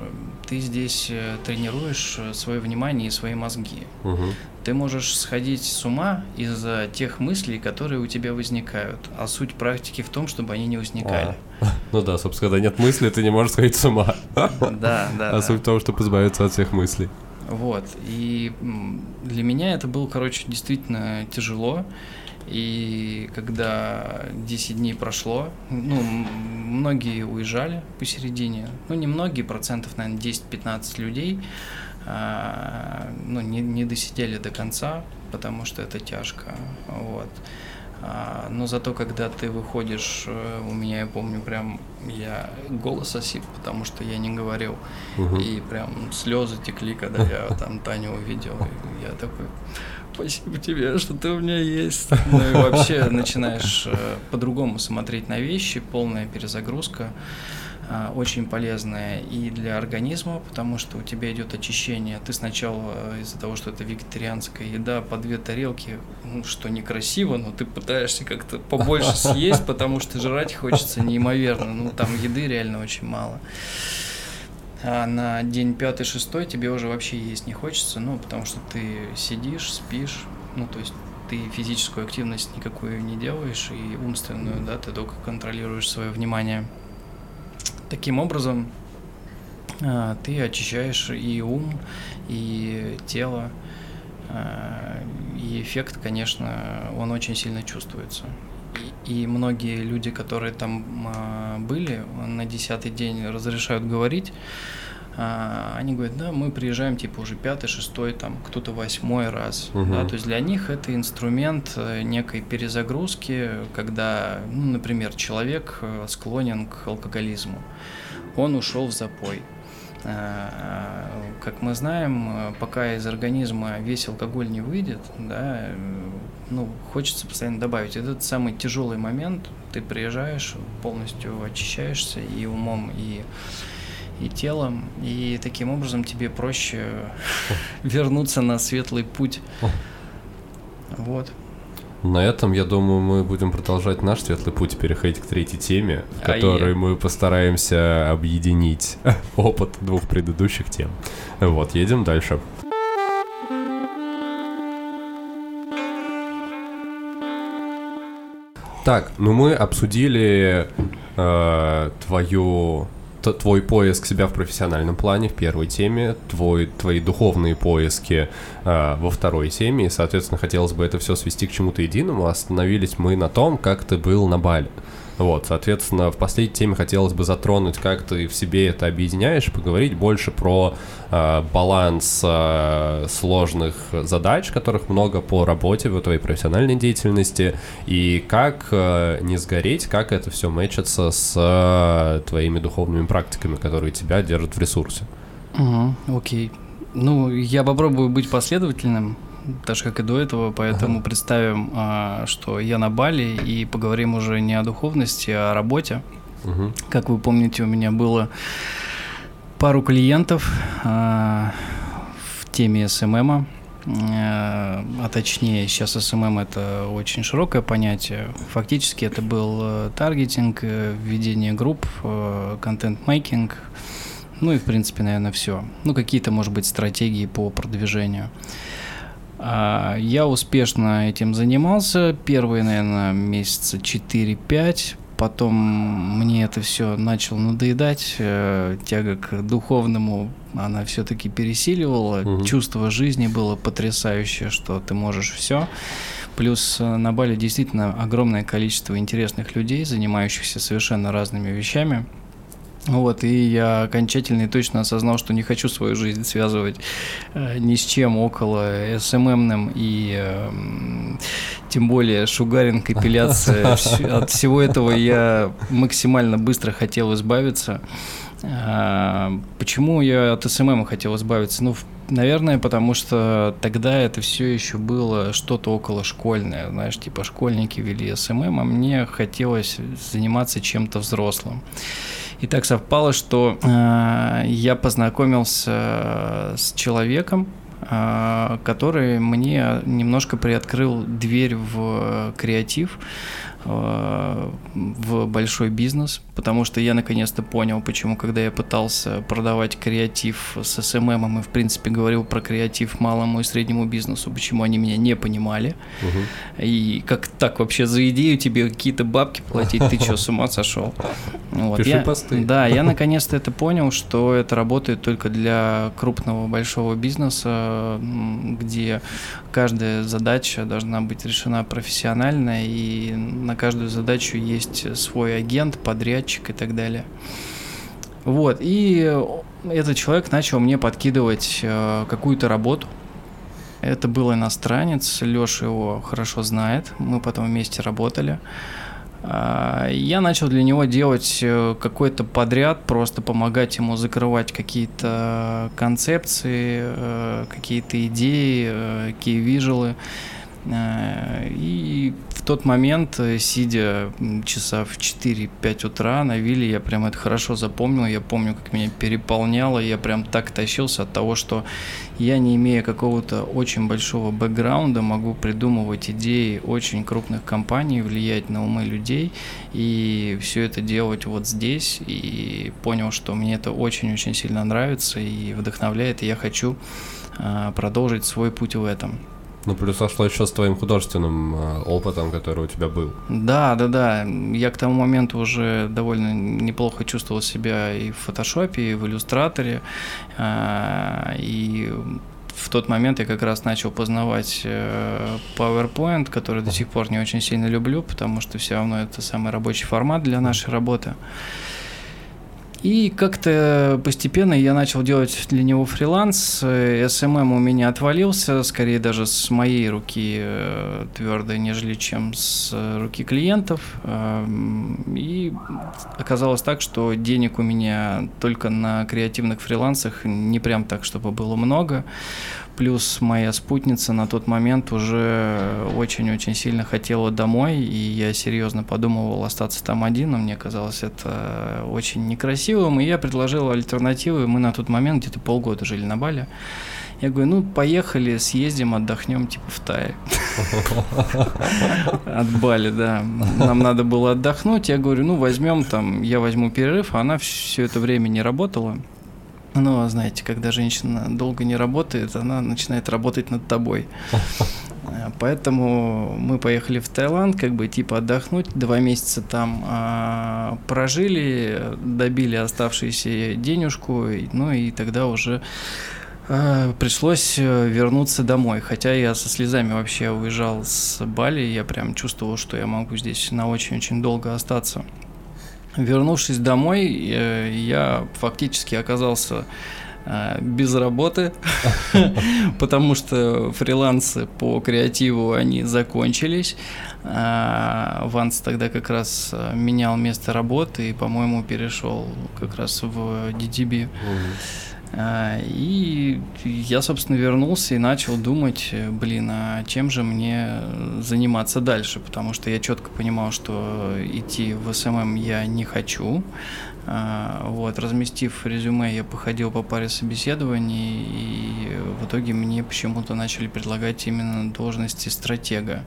Ты здесь э, тренируешь э, свое внимание и свои мозги. Угу. Ты можешь сходить с ума из-за тех мыслей, которые у тебя возникают. А суть практики в том, чтобы они не возникали. А. Ну да, собственно, когда нет мысли, ты не можешь сходить с ума. Да, да. А суть в том, чтобы избавиться от всех мыслей. Вот. И для меня это было, короче, действительно тяжело. И когда 10 дней прошло, ну, многие уезжали посередине, ну, не многие, процентов, наверное, 10-15 людей, а, ну, не, не досидели до конца, потому что это тяжко, вот. А, но зато, когда ты выходишь, э, у меня, я помню, прям я голос осип, потому что я не говорил. Угу. И прям слезы текли, когда я там Таню увидел. И я такой, спасибо тебе, что ты у меня есть. Ну и вообще начинаешь э, по-другому смотреть на вещи, полная перезагрузка э, очень полезная и для организма, потому что у тебя идет очищение. Ты сначала э, из-за того, что это вегетарианская еда, по две тарелки, ну, что некрасиво, но ты пытаешься как-то побольше съесть, потому что жрать хочется неимоверно. Ну, там еды реально очень мало а на день пятый, шестой тебе уже вообще есть не хочется, ну, потому что ты сидишь, спишь, ну, то есть ты физическую активность никакую не делаешь, и умственную, да, ты только контролируешь свое внимание. Таким образом, а, ты очищаешь и ум, и тело, а, и эффект, конечно, он очень сильно чувствуется. И многие люди, которые там а, были, на десятый день разрешают говорить, а, они говорят, да, мы приезжаем типа уже пятый, шестой, там кто-то восьмой раз. Угу. Да, то есть для них это инструмент э, некой перезагрузки, когда, ну, например, человек э, склонен к алкоголизму, он ушел в запой. А, как мы знаем, э, пока из организма весь алкоголь не выйдет, да, ну, хочется постоянно добавить. Это самый тяжелый момент. Ты приезжаешь, полностью очищаешься и умом, и и телом, и таким образом тебе проще вернуться на светлый путь Вот. На этом, я думаю, мы будем продолжать наш светлый путь и переходить к третьей теме, в которой мы постараемся объединить опыт двух предыдущих тем. Вот, едем дальше. Так, ну мы обсудили э, твою твой поиск себя в профессиональном плане в первой теме, твой, твои духовные поиски э, во второй теме, и, соответственно, хотелось бы это все свести к чему-то единому. Остановились мы на том, как ты был на Бали. Вот, соответственно, в последней теме хотелось бы затронуть, как ты в себе это объединяешь, поговорить больше про э, баланс э, сложных задач, которых много по работе в твоей профессиональной деятельности, и как э, не сгореть, как это все мэчится с э, твоими духовными практиками, которые тебя держат в ресурсе. Угу, окей. Ну, я попробую быть последовательным, так же, как и до этого, поэтому представим, а, что я на Бали, и поговорим уже не о духовности, а о работе. Мгм. Как вы помните, у меня было пару клиентов а, в теме SMM а. А точнее, сейчас SMM это очень широкое понятие. Фактически это был э, таргетинг, э, ведение групп, э, content-making, ну и в принципе, наверное, все. Ну, какие-то, может быть, стратегии по продвижению. А, Я успешно этим занимался первые, наверное, месяца 4-5. Потом мне это все начало надоедать. э, Тяга к духовному, она все-таки пересиливала. Мгм. Чувство жизни было потрясающее, что ты можешь все. Плюс э, на Бали действительно огромное количество интересных людей, занимающихся совершенно разными вещами. Вот, и я окончательно и точно осознал, что не хочу свою жизнь связывать э, ни с чем около СММным и эм, тем более шугаринг, эпиляция. От всего этого я максимально быстро хотел избавиться. А, Почему я от SMM хотел избавиться? Ну, наверное, потому что тогда это все еще было что-то около школьное. Знаешь, типа школьники вели SMM, а мне хотелось заниматься чем-то взрослым. И так совпало, что э, я познакомился с человеком, э, который мне немножко приоткрыл дверь в креатив, э, в большой бизнес, потому что я наконец-то понял, почему, когда я пытался продавать креатив с СММом и, в принципе, говорил про креатив малому и среднему бизнесу, почему они меня не понимали. Мгм. И как так вообще за идею тебе какие-то бабки платить? Ты что, с ума сошел? Вот, Пиши я, посты. Да, я наконец-то это понял, что это работает только для крупного большого бизнеса, где каждая задача должна быть решена профессионально, и на каждую задачу есть свой агент, подрядчик и так далее. Вот, и этот человек начал мне подкидывать э, какую-то работу. Это был иностранец, Леша его хорошо знает, мы потом вместе работали. А, Я начал для него делать э, какой-то подряд, просто помогать ему закрывать какие-то концепции, э, какие-то идеи, э, кей-вижелы. Э, И тот момент, э, сидя часа в 4-5 утра на вилле, я прям это хорошо запомнил. Я помню, как меня переполняло. Я прям так тащился от того, что я, не имея какого-то очень большого бэкграунда, могу придумывать идеи очень крупных компаний, влиять на умы людей и все это делать вот здесь. И понял, что мне это очень-очень сильно нравится и вдохновляет, и я хочу а, продолжить свой путь в этом. Ну, плюс сошло еще с твоим художественным э, опытом, который у тебя был. Да, да, да. Я к тому моменту уже довольно неплохо чувствовал себя и в фотошопе, и в иллюстраторе. А, И в тот момент я как раз начал познавать э, PowerPoint, который до сих пор не очень сильно люблю, потому что все равно это самый рабочий формат для нашей работы. И как-то постепенно я начал делать для него фриланс. SMM у меня отвалился, скорее даже с моей руки э, твердой, нежели чем с руки клиентов. Эм, И оказалось так, что денег у меня только на креативных фрилансах не прям так, чтобы было много. Плюс моя спутница на тот момент уже очень-очень сильно хотела домой, и я серьезно подумывал остаться там один, но мне казалось это очень некрасивым, и я предложил альтернативы. Мы на тот момент где-то полгода жили на Бали. Я говорю, ну, поехали, съездим, отдохнем, типа, в Тае. От Бали, да. Нам надо было отдохнуть. Я говорю, ну, возьмем там, я возьму перерыв, а она все это время не работала. Ну, а знаете, когда женщина долго не работает, она начинает работать над тобой. Поэтому мы поехали в Таиланд, как бы типа отдохнуть. Два месяца там а, прожили, добили оставшуюся денежку, ну и тогда уже а, пришлось э, вернуться домой. Хотя я со слезами вообще уезжал с Бали, я прям чувствовал, что я могу здесь на очень-очень долго остаться. Вернувшись домой, э, я фактически оказался э, без работы, потому что фрилансы по креативу они закончились. А, Ванс тогда как раз э, менял место работы и, по-моему, перешел как раз в DDB. А, и я, собственно, вернулся и начал думать, блин, а чем же мне заниматься дальше, потому что я четко понимал, что идти в SMM я не хочу. А, вот, разместив резюме, я походил по паре собеседований, и в итоге мне почему-то начали предлагать именно должности стратега.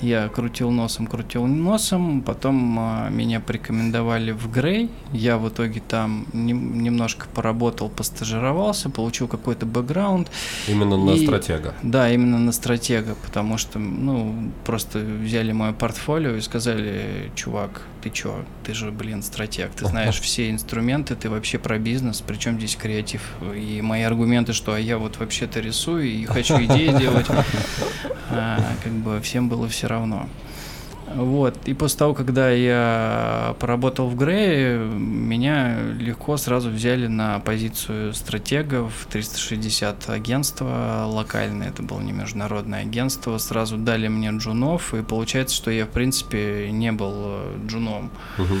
Я крутил носом, крутил носом, потом а, меня порекомендовали в Грей. Я в итоге там не, немножко поработал, постажировался, получил какой-то бэкграунд. Именно на и, стратега? Да, именно на стратега, потому что, ну, просто взяли мое портфолио и сказали, чувак, ты чё, ты же, блин, стратег, ты знаешь все инструменты, ты вообще про бизнес, причем здесь креатив. И мои аргументы, что а я вот вообще-то рисую и хочу идеи делать, а, как бы всем было все равно. Вот. И после того, когда я поработал в Грее, меня легко сразу взяли на позицию стратегов 360 агентства локальное, это было не международное агентство, сразу дали мне джунов, и получается, что я, в принципе, не был э, джуном. Угу.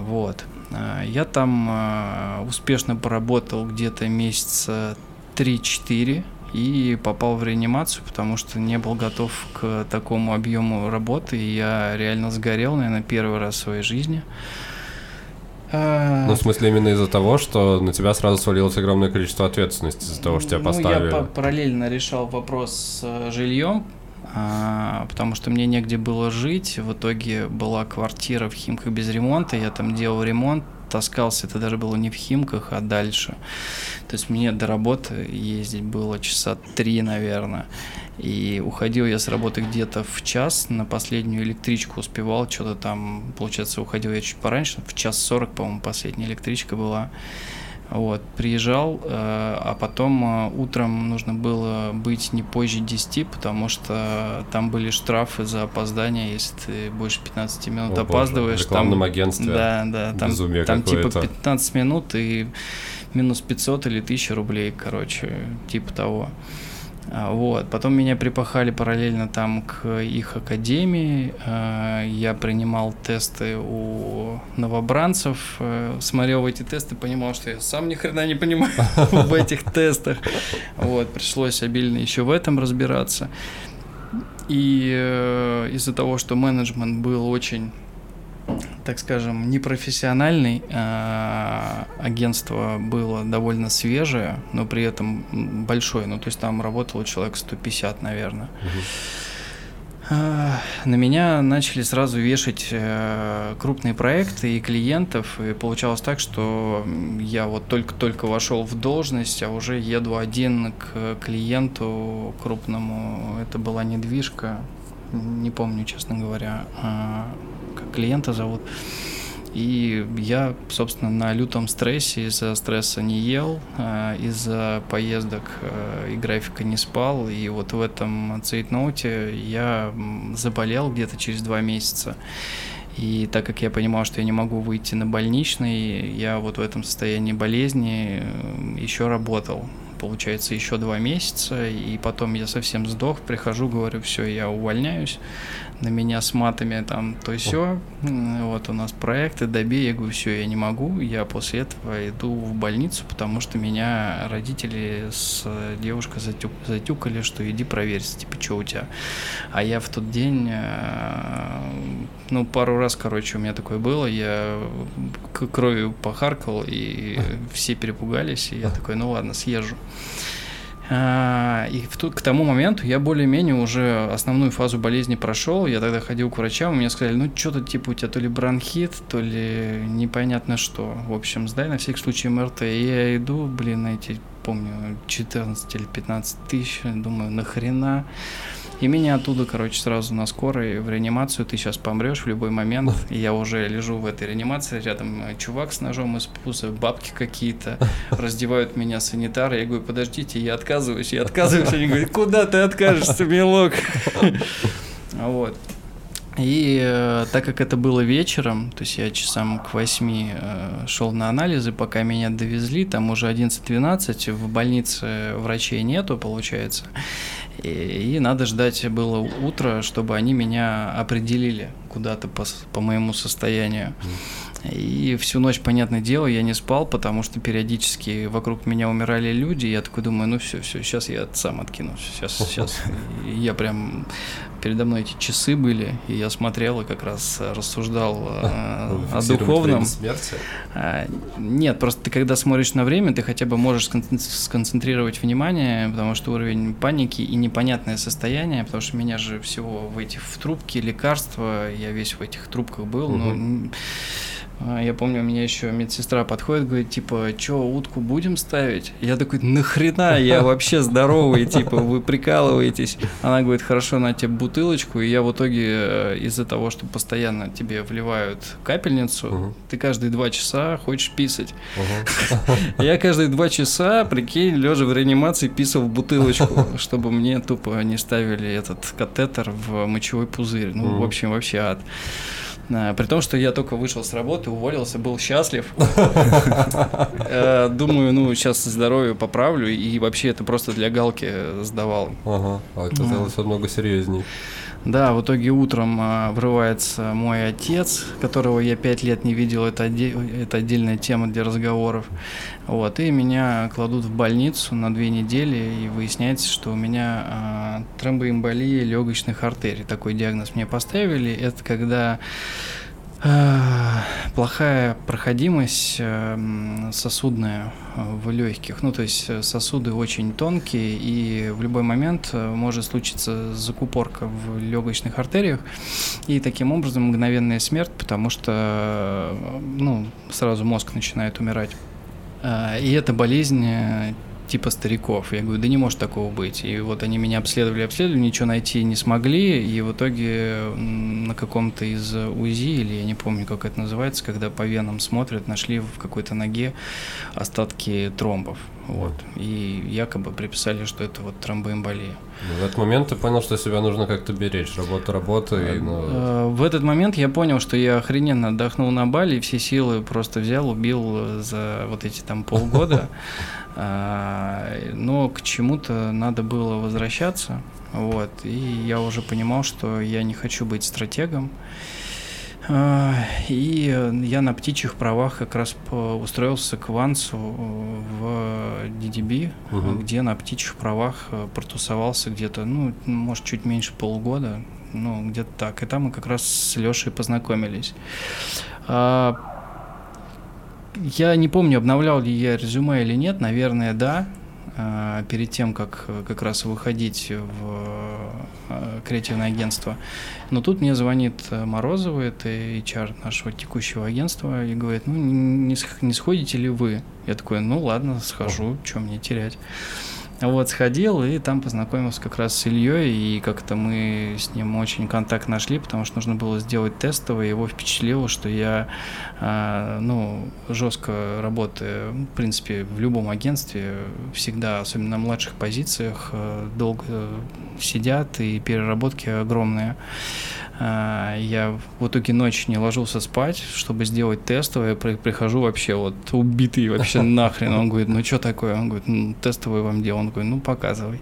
Вот. А, я там а, успешно поработал где-то месяца 3-4, и попал в реанимацию, потому что не был готов к такому объему работы, и я реально сгорел, наверное, первый раз в своей жизни. Ну, в смысле, именно из-за того, что на тебя сразу свалилось огромное количество ответственности из-за того, что тебя поставили. Ну, я параллельно решал вопрос с э, жильем, а, потому что мне негде было жить. В итоге была квартира в Химках без ремонта, я там делал ремонт, таскался, это даже было не в Химках, а дальше. То есть мне до работы ездить было часа три, наверное. И уходил я с работы где-то в час, на последнюю электричку успевал, что-то там, получается, уходил я чуть пораньше, в час сорок, по-моему, последняя электричка была. Вот, приезжал, э, а потом э, утром нужно было быть не позже 10, потому что там были штрафы за опоздание, если ты больше 15 минут О, опаздываешь. Боже, в рекламном там, агентстве. Да, да, там, там типа 15 минут и минус 500 или 1000 рублей, короче, типа того. А, вот. Потом меня припахали параллельно там к их академии. А, я принимал тесты у новобранцев, э, смотрел эти тесты, понимал, что я сам ни хрена не понимаю в этих тестах. Вот. Пришлось обильно еще в этом разбираться. И э, из-за того, что менеджмент был очень так скажем, непрофессиональный. А, агентство было довольно свежее, но при этом большое. Ну, то есть там работало человек 150, наверное. На меня начали сразу вешать э, крупные проекты и клиентов, и получалось так, что я вот только-только вошел в должность, а уже еду один к клиенту крупному. Это была недвижка, не помню, честно говоря, а, как клиента зовут. И я, собственно, на лютом стрессе, из-за стресса не ел, а, из-за поездок э, и графика не спал. И вот в этом цейтноуте я заболел где-то через два месяца. И так как я понимал, что я не могу выйти на больничный, я вот в этом состоянии болезни э, еще работал получается, еще два месяца, и потом я совсем сдох, прихожу, говорю, все, я увольняюсь, на меня с матами там то все, вот у нас проекты, добей, я говорю, все, я не могу, я после этого иду в больницу, потому что меня родители с девушкой затюк, затюкали, что иди проверься, типа, что у тебя. А я в тот день, э, ну, пару раз, короче, у меня такое было, я кровью похаркал, и все перепугались, и я такой, ну ладно, съезжу. А, и в ту- к тому моменту я более-менее уже основную фазу болезни прошел. Я тогда ходил к врачам, мне сказали, ну что-то типа у тебя то ли бронхит, то ли непонятно что. В общем, сдай на всякий случай МРТ. И я иду, блин, эти, помню, 14 или 15 тысяч, думаю, нахрена? И меня оттуда, короче, сразу на скорой в реанимацию. Ты сейчас помрешь в любой момент. И я уже лежу в этой реанимации. Рядом э, чувак с ножом из пуза, бабки какие-то. Раздевают меня санитары. Я говорю, подождите, я отказываюсь, я отказываюсь. Они говорят, куда ты откажешься, милок? Вот. И э, так как это было вечером, то есть я часам к 8 э, шел на анализы, пока меня довезли, там уже 11-12, в больнице врачей нету, получается. И, и надо ждать было утро, чтобы они меня определили куда-то по, по моему состоянию. И всю ночь, понятное дело, я не спал, потому что периодически вокруг меня умирали люди. И я такой думаю, ну все, все, сейчас я сам откинусь. Сейчас, сейчас. И я прям передо мной эти часы были, и я смотрел и как раз рассуждал э, о духовном. смерти. А, Нет, просто ты когда смотришь на время, ты хотя бы можешь скон- сконцентрировать внимание, потому что уровень паники и непонятное состояние, потому что меня же всего в этих в трубке лекарства, я весь в этих трубках был, но а, я помню, у меня еще медсестра подходит, говорит, типа, что, утку будем ставить? Я такой, нахрена, я вообще здоровый, типа, вы прикалываетесь. Она говорит, хорошо, на тебе бутылочку, и я в итоге э, из-за того, что постоянно тебе вливают капельницу, Мгм. ты каждые два часа хочешь писать. Я каждые два часа, прикинь, лежа в реанимации, писал в бутылочку, чтобы мне тупо не ставили этот катетер в мочевой пузырь. Ну, в общем, вообще ад. А, При том, что я только вышел с работы, уволился, был счастлив. Э, Думаю, ну, сейчас здоровье поправлю, и вообще это просто для галки сдавал. Ага. А оказалось намного серьезней. Да, в итоге утром а, врывается мой отец, которого я пять лет не видел, это, это отдельная тема для разговоров. Вот, и меня кладут в больницу на две недели, и выясняется, что у меня а, тромбоэмболия легочных артерий. Такой диагноз мне поставили. Это когда плохая проходимость э, м, сосудная э, в легких. Ну, то есть э, сосуды очень тонкие, и в любой момент э, может случиться закупорка в легочных артериях, и таким образом мгновенная смерть, потому что ну, сразу мозг начинает умирать. И эта болезнь типа стариков. Я говорю, да не может такого быть. И вот они меня обследовали, обследовали, ничего найти не смогли. И в итоге на каком-то из УЗИ, или я не помню, как это называется, когда по венам смотрят, нашли в какой-то ноге остатки тромбов. Вот. И якобы приписали, что это вот тромбоэмболия. В этот момент ты понял, что себя нужно как-то беречь. Работа работа. И, ну, Э, В этот момент я понял, что я охрененно отдохнул на Бали, и все силы просто взял, убил э, за вот эти там полгода. А, Но к чему-то надо было возвращаться. Вот. И я уже понимал, что я не хочу быть стратегом. А, И я на птичьих правах как раз устроился к Вансу в DDB, Мгм. где на птичьих правах э, протусовался где-то, ну, может, чуть меньше полугода, ну, где-то так. И там мы как раз с Лешей познакомились. Я не помню, обновлял ли я резюме или нет, наверное, да. А, Перед тем, как э, как раз выходить в э, креативное агентство. Но тут мне звонит э, Морозова, это HR нашего текущего агентства, и говорит, ну, не сходите ли вы? Я такой, ну, ладно, схожу, что мне терять. Вот, сходил и там познакомился как раз с Ильей, и как-то мы с ним очень контакт нашли, потому что нужно было сделать тестовое, его впечатлило, что я, а, ну, жестко работаю, в принципе, в любом агентстве, всегда, особенно на младших позициях, э, долго сидят, и переработки огромные. А, Я в итоге ночью не ложился спать, чтобы сделать тестовое. При- Прихожу вообще вот убитый вообще нахрен. Он говорит, ну что такое? Он говорит, ну тестовое вам дело. Он говорит, ну показывай.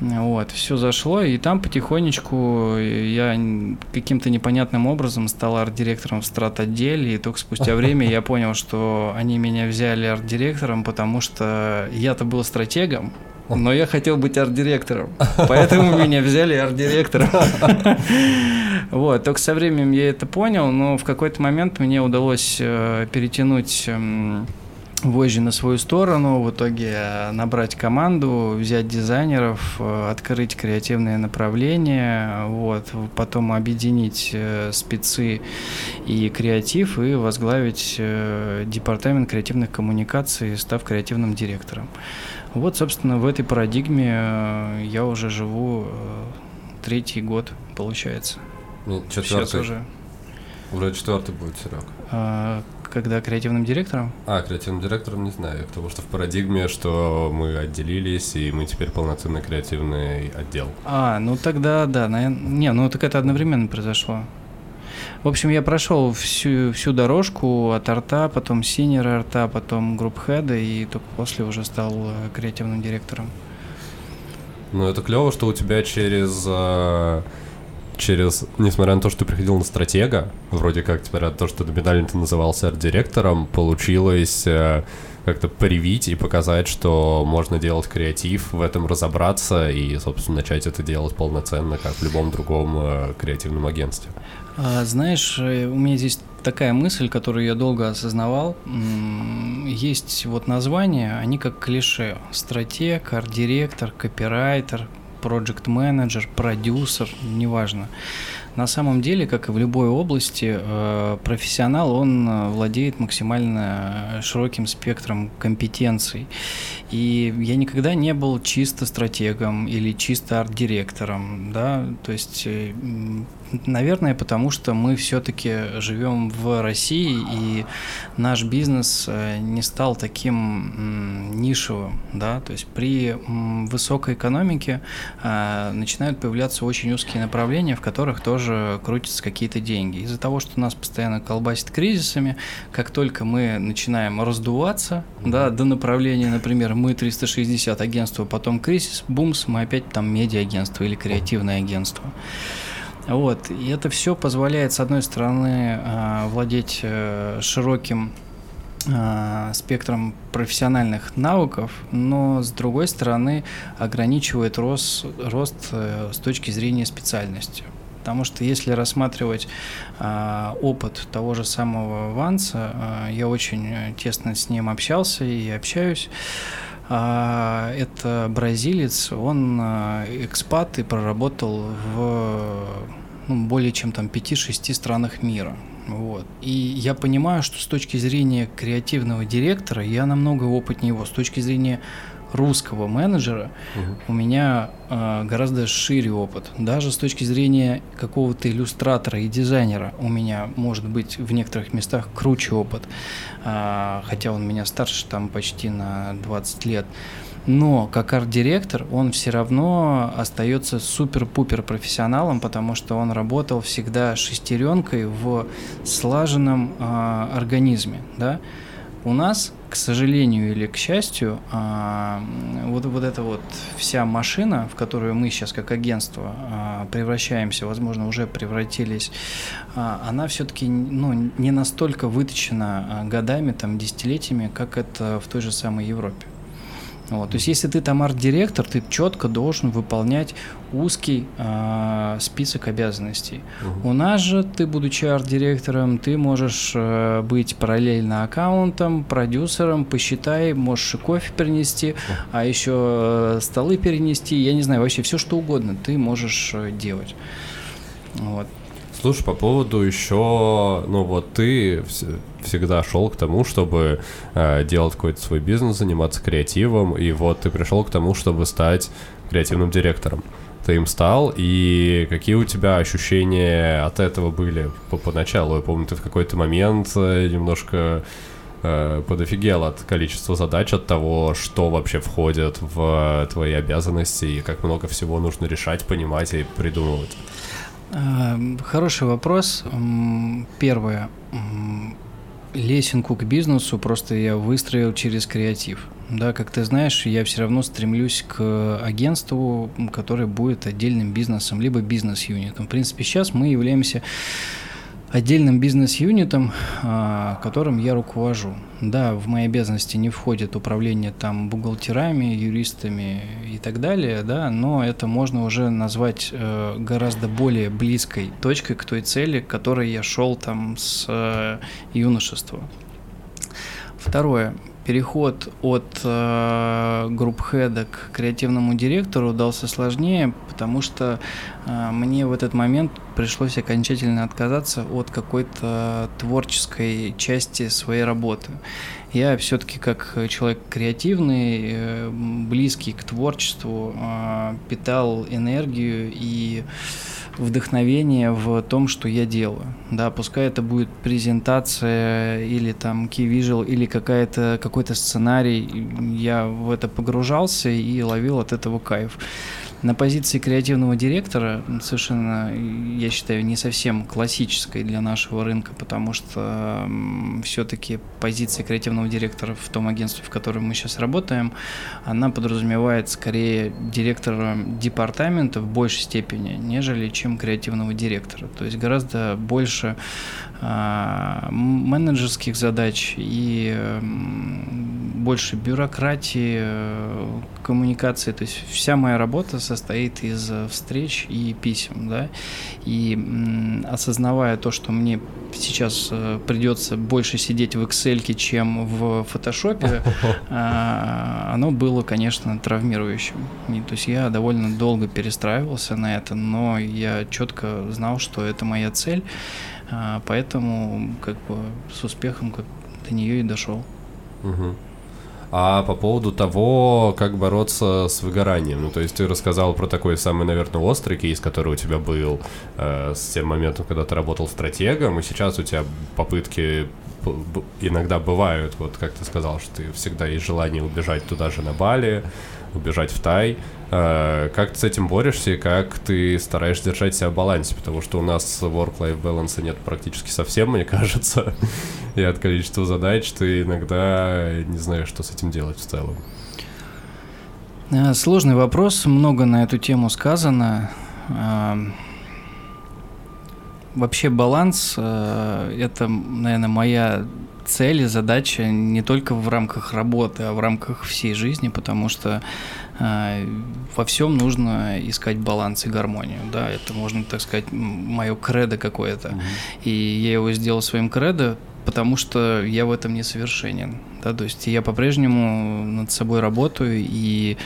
Вот, все зашло, и там потихонечку я н- каким-то непонятным образом стал арт-директором в страт-отделе, и только спустя время я понял, что они меня взяли арт-директором, потому что я-то был стратегом, но я хотел быть арт-директором, поэтому меня взяли арт-директором. Вот, только со временем я это понял, но в какой-то момент мне удалось э, перетянуть эм, вожжи на свою сторону, в итоге э, набрать команду, взять дизайнеров, э, открыть креативные направления, вот, потом объединить э, спецы и креатив и возглавить департамент креативных коммуникаций, став креативным директором. Вот, собственно, в этой парадигме я уже живу третий год, получается. Четвертый. Сейчас уже. Уже четвертый будет, Серег. Когда креативным директором? А, креативным директором не знаю, потому что в парадигме, что мы отделились, и мы теперь полноценный креативный отдел. А, ну тогда да, наверное, не, ну так это одновременно произошло. В общем, я прошел всю, всю дорожку от арта, потом senior art а, потом group head а, и только после уже стал э, креативным директором. Ну, это клево, что у тебя через э, через, несмотря на то, что ты приходил на стратега, вроде как, несмотря на то, что номинально ты назывался арт-директором, получилось э, как-то привить и показать, что можно делать креатив, в этом разобраться и, собственно, начать это делать полноценно, как в любом другом э, креативном агентстве. А, знаешь, э, у меня здесь такая мысль, которую я долго осознавал. Есть вот названия, они как клише. Стратег, арт-директор, копирайтер, проект менеджер продюсер, неважно. На самом деле, как и в любой области, э, профессионал, он э, владеет максимально широким спектром компетенций. И я никогда не был чисто стратегом или чисто арт-директором, да, то есть Наверное, потому что мы все-таки живем в России, и наш бизнес э, не стал таким нишевым, да, то есть при высокой экономике э, начинают появляться очень узкие направления, в которых тоже крутятся какие-то деньги. Из-за того, что нас постоянно колбасит кризисами, как только мы начинаем раздуваться, да, до направления, например, мы 360 агентство, потом кризис, бумс, мы опять там медиа-агентство или креативное агентство. Вот. И это все позволяет, с одной стороны, а, владеть э, широким а, спектром профессиональных навыков, но с другой стороны ограничивает рост, рост э, с точки зрения специальности. Потому что если рассматривать э, опыт того же самого Ванса, э, я очень тесно с ним общался и общаюсь. А, это бразилец, он а, экспат и проработал в ну, более чем там 5-6 странах мира. Вот. И я понимаю, что с точки зрения креативного директора я намного опытнее его. С точки зрения русского менеджера угу. у меня э, гораздо шире опыт. Даже с точки зрения какого-то иллюстратора и дизайнера у меня может быть в некоторых местах круче опыт. Э, хотя он меня старше там почти на 20 лет. Но как арт-директор он все равно остается супер-пупер профессионалом, потому что он работал всегда шестеренкой в слаженном э, организме. Да? У нас к сожалению или к счастью, а, вот, вот эта вот вся машина, в которую мы сейчас как агентство а, превращаемся, возможно, уже превратились, а, она все-таки ну, не настолько выточена годами, там, десятилетиями, как это в той же самой Европе. Вот. То есть, если ты там арт-директор, ты четко должен выполнять узкий э, список обязанностей. Угу. У нас же ты, будучи арт-директором, ты можешь э, быть параллельно аккаунтом, продюсером, посчитай, можешь и кофе перенести, а еще э, столы перенести, я не знаю, вообще все что угодно ты можешь э, делать. Вот. Слушай, по поводу еще, ну вот ты всегда шел к тому, чтобы э, делать какой-то свой бизнес, заниматься креативом, и вот ты пришел к тому, чтобы стать креативным директором. Ты им стал, и какие у тебя ощущения от этого были по поначалу? Я помню, ты в какой-то момент э, немножко э, подофигел от количества задач, от того, что вообще входит в твои обязанности, и как много всего нужно решать, понимать и придумывать. Эм, хороший вопрос. Первое. Лесенку к бизнесу просто я выстроил через креатив. Да, как ты знаешь, я все равно стремлюсь к агентству, которое будет отдельным бизнесом, либо бизнес-юнитом. В принципе, сейчас мы являемся отдельным бизнес-юнитом, а, которым я руковожу. Да, в мои обязанности не входит управление там бухгалтерами, юристами и так далее, да, но это можно уже назвать э, гораздо более близкой точкой к той цели, к которой я шел там с э, юношества. Второе. Переход от э, групп-хеда к креативному директору дался сложнее, потому что э, мне в этот момент пришлось окончательно отказаться от какой-то творческой части своей работы. Я все-таки как человек креативный, э, близкий к творчеству, э, питал энергию и вдохновение в том, что я делаю. Да, пускай это будет презентация или там key visual или какая-то какой-то сценарий, я в это погружался и ловил от этого кайф на позиции креативного директора совершенно, я считаю, не совсем классической для нашего рынка, потому что все-таки позиция креативного директора в том агентстве, в котором мы сейчас работаем, она подразумевает скорее директора департамента в большей степени, нежели чем креативного директора. То есть гораздо больше менеджерских задач и больше бюрократии, э, коммуникации. То есть вся моя работа состоит из э, встреч и писем, да. И осознавая то, что мне сейчас э, придется больше сидеть в Excel, чем в Photoshop, а, оно было, конечно, травмирующим. И, то есть я довольно долго перестраивался на это, но я четко знал, что это моя цель. А, поэтому как бы с успехом как до нее и дошел. Угу. А по поводу того, как бороться с выгоранием, ну то есть ты рассказал про такой самый, наверное, острый кейс, который у тебя был э, с тем моментом, когда ты работал стратегом, и сейчас у тебя попытки иногда бывают, вот как ты сказал, что ты всегда есть желание убежать туда же на Бали, убежать в Тай. Э, как ты с этим борешься и как ты стараешься держать себя в балансе? Потому что у нас work-life balance нет практически совсем, мне кажется. И от количества задач ты иногда не знаешь, что с этим делать в целом. Э, сложный вопрос, много на эту тему сказано. Э, вообще баланс – это, наверное, моя цель и задача не только в рамках работы, а в рамках всей жизни, потому что во всем нужно искать баланс и гармонию. Да, это можно, так сказать, мое кредо какое-то. Mm-hmm. И я его сделал своим кредо, потому что я в этом не совершенен. Да, то есть я по-прежнему над собой работаю, и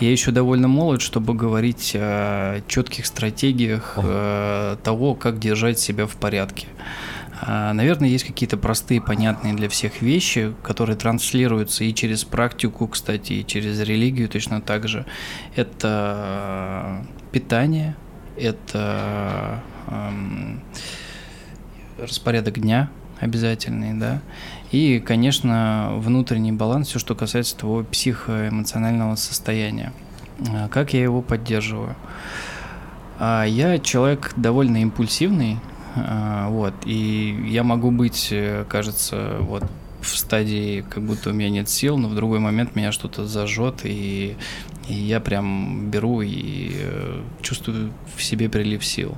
я еще довольно молод, чтобы говорить о четких стратегиях э, того, как держать себя в порядке. А, наверное, есть какие-то простые, понятные для всех вещи, которые транслируются и через практику, кстати, и через религию точно так же. Это питание, это эм, распорядок дня обязательный, да, и, конечно, внутренний баланс, все, что касается твоего психоэмоционального состояния. А, как я его поддерживаю? А, я человек довольно импульсивный, вот, и я могу быть, э, кажется, вот в стадии, как будто у меня нет сил, но в другой момент меня что-то зажжет, и, и я прям беру и э, чувствую в себе прилив сил.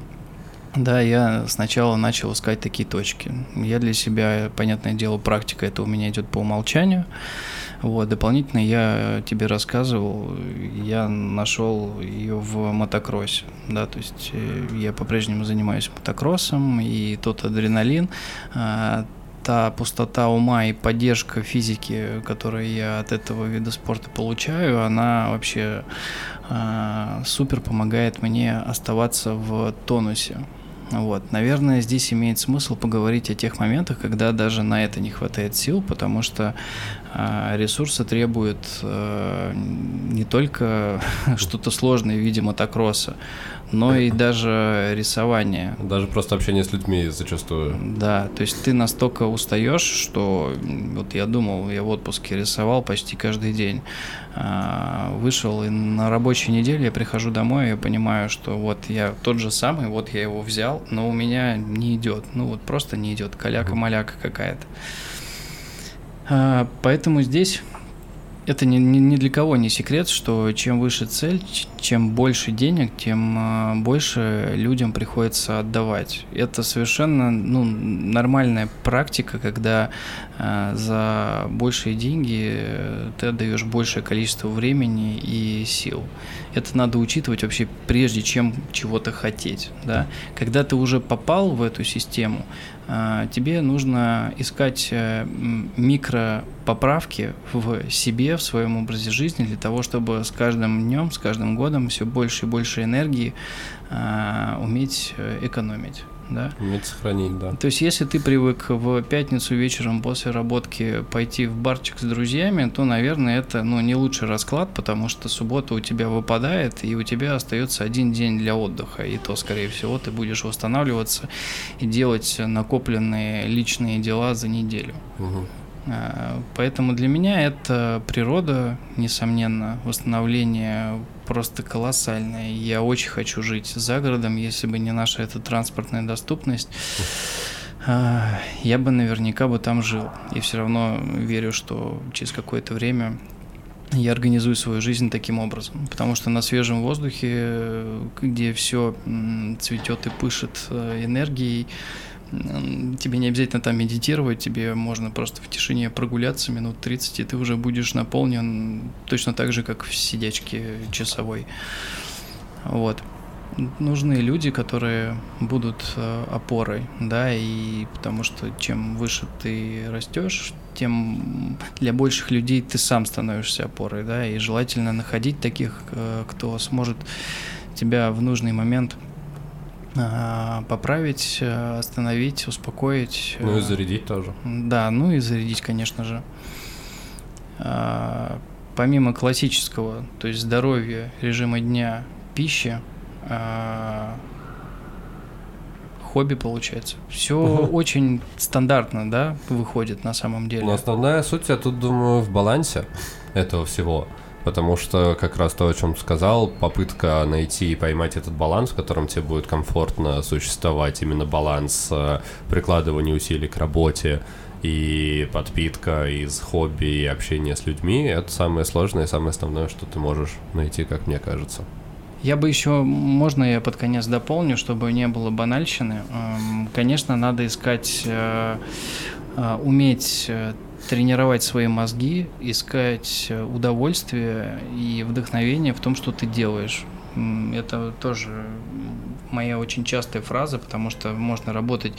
Да, я сначала начал искать такие точки. Я для себя, понятное дело, практика это у меня идет по умолчанию. Вот, дополнительно я тебе рассказывал, я нашел ее в мотокроссе, да, то есть э, я по-прежнему занимаюсь мотокроссом, и тот адреналин, а, та пустота ума и поддержка физики, которую я от этого вида спорта получаю, она вообще э, супер помогает мне оставаться в тонусе. Вот. Наверное, здесь имеет смысл поговорить о тех моментах, когда даже на это не хватает сил, потому что э, ресурсы требуют э, не только что-то сложное в виде мотокросса, но и даже рисование. Даже просто общение с людьми зачастую. Да, то есть ты настолько устаешь, что вот я думал, я в отпуске рисовал почти каждый день. А, вышел и на рабочей неделе я прихожу домой и я понимаю, что вот я тот же самый, вот я его взял, но у меня не идет. Ну вот просто не идет, каляка-маляка какая-то. А, поэтому здесь это ни, ни, ни для кого не секрет, что чем выше цель, чем больше денег, тем а, больше людям приходится отдавать. Это совершенно ну, нормальная практика, когда а, за большие деньги э, ты отдаешь большее количество времени и сил. Это надо учитывать вообще прежде, чем чего-то хотеть. Да? Когда ты уже попал в эту систему, а, тебе нужно искать э, микропоправки в себе, в своем образе жизни, для того, чтобы с каждым днем, с каждым годом все больше и больше энергии а, уметь э, экономить да. Уметь сохранить, да. То есть, если ты привык в пятницу вечером после работки пойти в барчик с друзьями, то, наверное, это ну, не лучший расклад, потому что суббота у тебя выпадает, и у тебя остается один день для отдыха. И то, скорее всего, ты будешь восстанавливаться и делать накопленные личные дела за неделю. Угу. Поэтому для меня это природа, несомненно, восстановление просто колоссальное. Я очень хочу жить за городом, если бы не наша эта транспортная доступность. А, я бы наверняка бы там жил. И все равно верю, что через какое-то время я организую свою жизнь таким образом. Потому что на свежем воздухе, где все цветет и пышет э, энергией, тебе не обязательно там медитировать, тебе можно просто в тишине прогуляться минут 30, и ты уже будешь наполнен точно так же, как в сидячке часовой. Вот. Нужны люди, которые будут э, опорой, да, и потому что чем выше ты растешь, тем для больших людей ты сам становишься опорой, да, и желательно находить таких, э, кто сможет тебя в нужный момент поправить, э, остановить, успокоить. Ну и э, зарядить тоже. Да, ну и зарядить, конечно же. Помимо классического, то есть здоровья, режима дня, пищи, хобби получается. Все очень стандартно, да, выходит на самом деле. Но основная суть, я тут думаю, в балансе этого всего. Потому что как раз то, о чем ты сказал, попытка найти и поймать этот баланс, в котором тебе будет комфортно существовать, именно баланс э, прикладывания усилий к работе и подпитка из хобби и общения с людьми, это самое сложное и самое основное, что ты можешь найти, как мне кажется. Я бы еще, можно я под конец дополню, чтобы не было банальщины. Эм, конечно, надо искать, э, э, уметь тренировать свои мозги, искать э, удовольствие и вдохновение в том, что ты делаешь. Это тоже моя очень частая фраза, потому что можно работать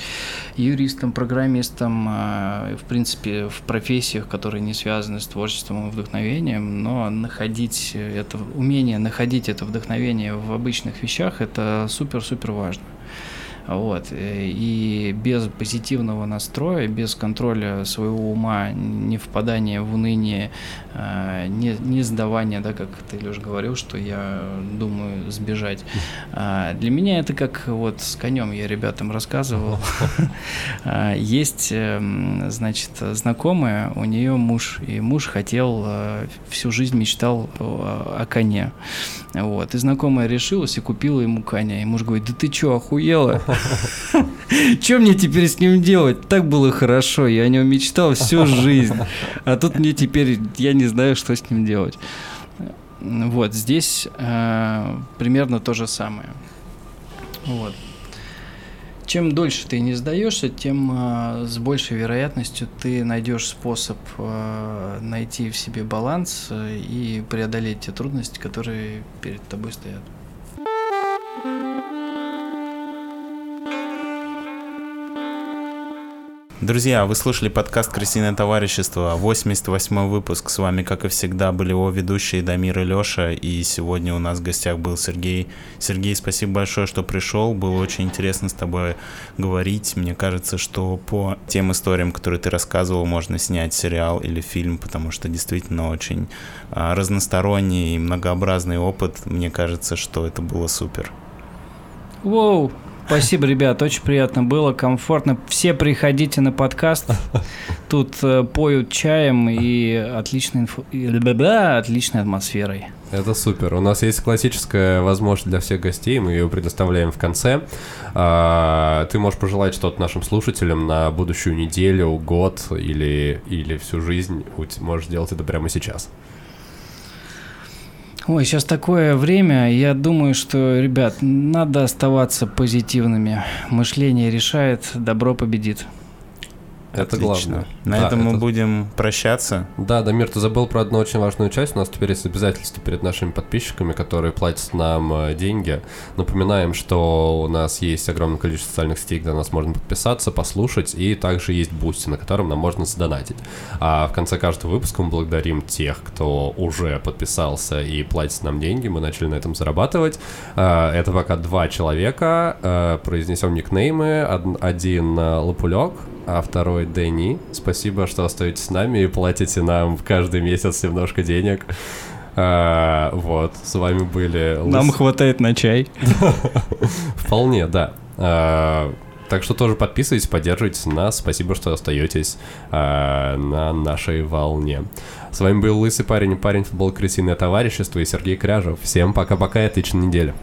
юристом, программистом, а, в принципе, в профессиях, которые не связаны с творчеством и вдохновением, но находить это, умение находить это вдохновение в обычных вещах, это супер-супер важно. Вот. Э, и без позитивного настроя, без контроля своего ума, не впадания в уныние, э, не, не сдавания, да, как ты, Леш, говорил, что я думаю сбежать. А, для меня это как вот с конем я ребятам рассказывал. А, есть, эм, значит, знакомая, у нее муж, и муж хотел, э, всю жизнь мечтал о коне. Вот. И знакомая решилась и купила ему коня. И муж говорит, да ты что, охуела? Что мне теперь с ним делать? Так было хорошо, я о нем мечтал всю жизнь. А тут мне теперь, я не знаю, что с ним делать. Вот, здесь э, примерно то же самое. Вот. Чем дольше ты не сдаешься, тем э, с большей вероятностью ты найдешь способ э, найти в себе баланс э, и преодолеть те трудности, которые перед тобой стоят. Друзья, вы слушали подкаст «Крысиное товарищество», 88 выпуск. С вами, как и всегда, были его ведущие Дамир и Леша, и сегодня у нас в гостях был Сергей. Сергей, спасибо большое, что пришел, было очень интересно с тобой говорить. Мне кажется, что по тем историям, которые ты рассказывал, можно снять сериал или фильм, потому что действительно очень а, разносторонний и многообразный опыт. Мне кажется, что это было супер. Воу, Спасибо, ребят, очень приятно было, комфортно. Все приходите на подкаст. Тут э, поют чаем и отличной, инфо... да, отличной атмосферой. Это супер. У нас есть классическая возможность для всех гостей, мы ее предоставляем в конце. А, ты можешь пожелать что-то нашим слушателям на будущую неделю, год или, или всю жизнь. Можешь сделать это прямо сейчас. Ой, сейчас такое время, я думаю, что, ребят, надо оставаться позитивными. Мышление решает, добро победит. Это Отлично. главное. На Да, этом мы это- будем прощаться. Да, Дамир, ты забыл про одну очень важную часть. У нас теперь есть обязательства перед нашими подписчиками, которые платят нам э, деньги. Напоминаем, что у нас есть огромное количество социальных сетей, где нас можно подписаться, послушать, и также есть Boosty, на котором нам можно задонатить. А в конце каждого выпуска мы благодарим тех, кто уже подписался и платит нам деньги. Мы начали на этом зарабатывать. А, Это пока два человека. А, Произнесем никнеймы. Од- Один э, Лопулек, а второй Дэнни. Спасибо, что остаетесь с нами и платите нам каждый месяц немножко денег. А, вот, с вами были... Нам Лыс- хватает на чай. Вполне, да. А, так что тоже подписывайтесь, поддерживайте нас. Спасибо, что остаетесь а, на нашей волне. С вами был Лысый парень и парень футбол крысиное товарищество и Сергей Кряжев. Всем пока-пока и отличной недели.